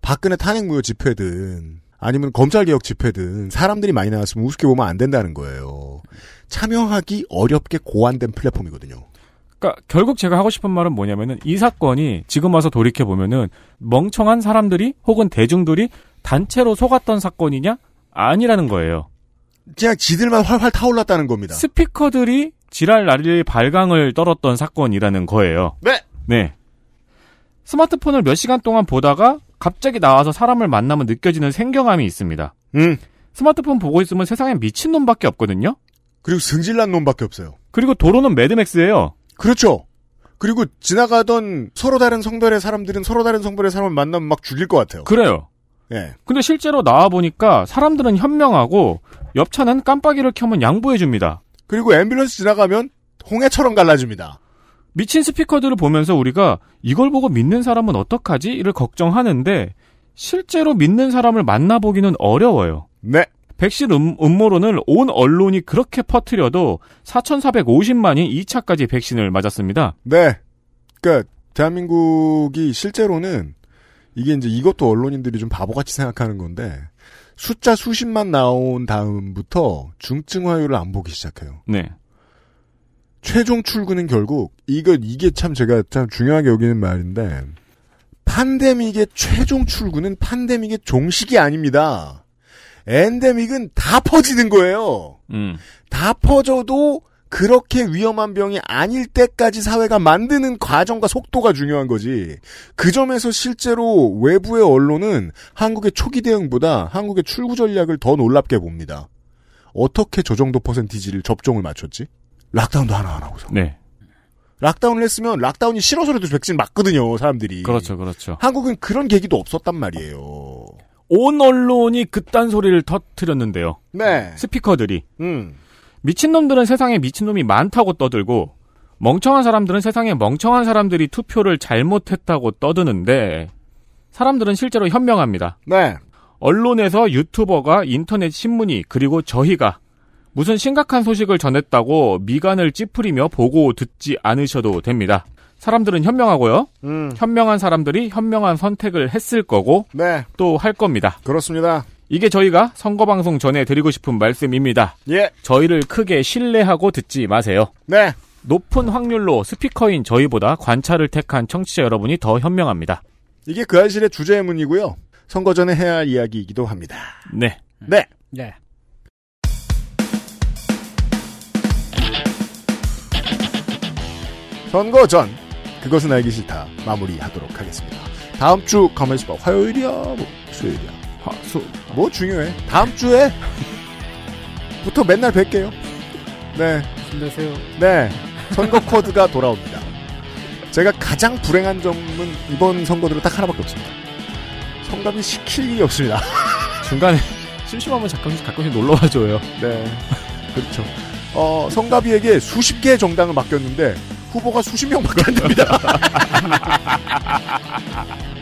박근혜 탄핵무효 집회든 아니면 검찰개혁 집회든 사람들이 많이 나왔으면 우습게 보면 안 된다는 거예요. 참여하기 어렵게 고안된 플랫폼이거든요. 그러니까 결국 제가 하고 싶은 말은 뭐냐면은 이 사건이 지금 와서 돌이켜 보면은 멍청한 사람들이 혹은 대중들이 단체로 속았던 사건이냐 아니라는 거예요. 그냥 지들만 활활 타올랐다는 겁니다. 스피커들이 지랄 나릴 발광을 떨었던 사건이라는 거예요. 네. 네. 스마트폰을 몇 시간 동안 보다가 갑자기 나와서 사람을 만나면 느껴지는 생경함이 있습니다. 음. 스마트폰 보고 있으면 세상에 미친 놈밖에 없거든요. 그리고 승질난 놈밖에 없어요. 그리고 도로는 매드맥스예요. 그렇죠. 그리고 지나가던 서로 다른 성별의 사람들은 서로 다른 성별의 사람을 만나면 막 죽일 것 같아요. 그래요. 예. 근데 실제로 나와 보니까 사람들은 현명하고 옆 차는 깜빡이를 켜면 양보해 줍니다. 그리고 앰뷸런스 지나가면 홍해처럼 갈라집니다. 미친 스피커들을 보면서 우리가 이걸 보고 믿는 사람은 어떡하지?를 걱정하는데 실제로 믿는 사람을 만나보기는 어려워요. 네. 백신 음, 음모론을 온 언론이 그렇게 퍼뜨려도 4,450만이 2차까지 백신을 맞았습니다. 네. 그러니까 대한민국이 실제로는 이게 이제 이것도 언론인들이 좀 바보같이 생각하는 건데 숫자 수십만 나온 다음부터 중증화율을 안 보기 시작해요. 네. 최종 출구는 결국 이거 이게 참 제가 참 중요하게 여기는 말인데 판데믹의 최종 출구는 판데믹의 종식이 아닙니다. 엔데믹은 다 퍼지는 거예요. 음. 다 퍼져도 그렇게 위험한 병이 아닐 때까지 사회가 만드는 과정과 속도가 중요한 거지. 그 점에서 실제로 외부의 언론은 한국의 초기 대응보다 한국의 출구 전략을 더 놀랍게 봅니다. 어떻게 저 정도 퍼센티지를 접종을 맞췄지? lockdown도 하나 안 하고서. 네. lockdown을 했으면 lockdown이 싫어서라도 백신 맞거든요, 사람들이. 그렇죠, 그렇죠. 한국은 그런 계기도 없었단 말이에요. 온 언론이 그딴 소리를 터뜨렸는데요. 네. 스피커들이. 음. 미친놈들은 세상에 미친놈이 많다고 떠들고 멍청한 사람들은 세상에 멍청한 사람들이 투표를 잘못했다고 떠드는데 사람들은 실제로 현명합니다. 네. 언론에서 유튜버가 인터넷 신문이 그리고 저희가 무슨 심각한 소식을 전했다고 미간을 찌푸리며 보고 듣지 않으셔도 됩니다. 사람들은 현명하고요. 음. 현명한 사람들이 현명한 선택을 했을 거고 네. 또 할 겁니다. 그렇습니다. 이게 저희가 선거방송 전에 드리고 싶은 말씀입니다. 예. 저희를 크게 신뢰하고 듣지 마세요. 네. 높은 확률로 스피커인 저희보다 관찰을 택한 청취자 여러분이 더 현명합니다. 이게 그 알실의 주제문이고요. 선거 전에 해야 할 이야기이기도 합니다. 네. 네. 네. 선거 전 그것은 알기 싫다 마무리하도록 하겠습니다. 다음 주 가만있어 봐. 화요일이야, 뭐 수요일이야. 화수 뭐 중요해. 다음 주에 부터 맨날 뵐게요. 네. 힘내세요. 네. 선거 코드가 돌아옵니다. 제가 가장 불행한 점은 이번 선거들은 딱 하나밖에 없습니다. 성감이 시킬 일이 없습니다. 중간에 심심하면 가끔씩 가끔씩 놀러 와줘요. 네. 그렇죠. 어, 성가비에게 수십 개의 정당을 맡겼는데 후보가 수십 명밖에 안 됩니다.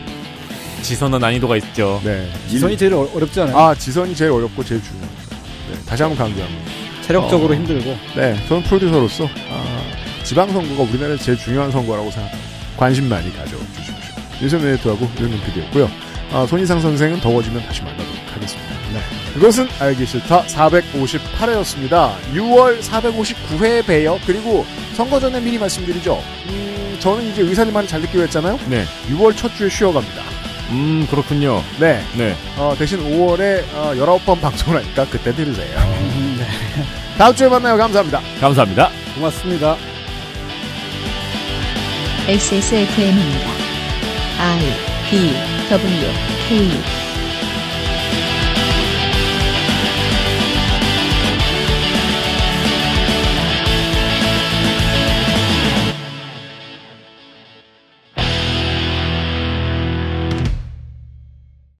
지선은 난이도가 있죠. 네. 지선이 제일 어- 어렵지 않아요? 아, 지선이 제일 어렵고 제일 중요합니다. 네, 다시 한번 강조합니다. 체력적으로 어, 힘들고. 네, 저는 프로듀서로서 아, 지방선거가 우리나라에서 제일 중요한 선거라고 생각합니다. 관심 많이 가져주십시오. 유세민 에디터하고 윤는 PD였고요. 아, 손희상 선생은 더워지면 다시 만나도록 하겠습니다. 네. 그것은 알기 싫다 458회였습니다. 6월 459회 봬요. 그리고 선거 전에 미리 말씀드리죠. 음, 저는 이제 의사님 말을 잘 듣기로 했잖아요. 네. 6월 첫 주에 쉬어갑니다. 음, 그렇군요. 네. 네. 어, 대신 5월에 어, 19번 방송을 하니까 그때 들으세요. 다음 주에 만나요. 감사합니다. 감사합니다. 고맙습니다. XSFM입니다. I D W K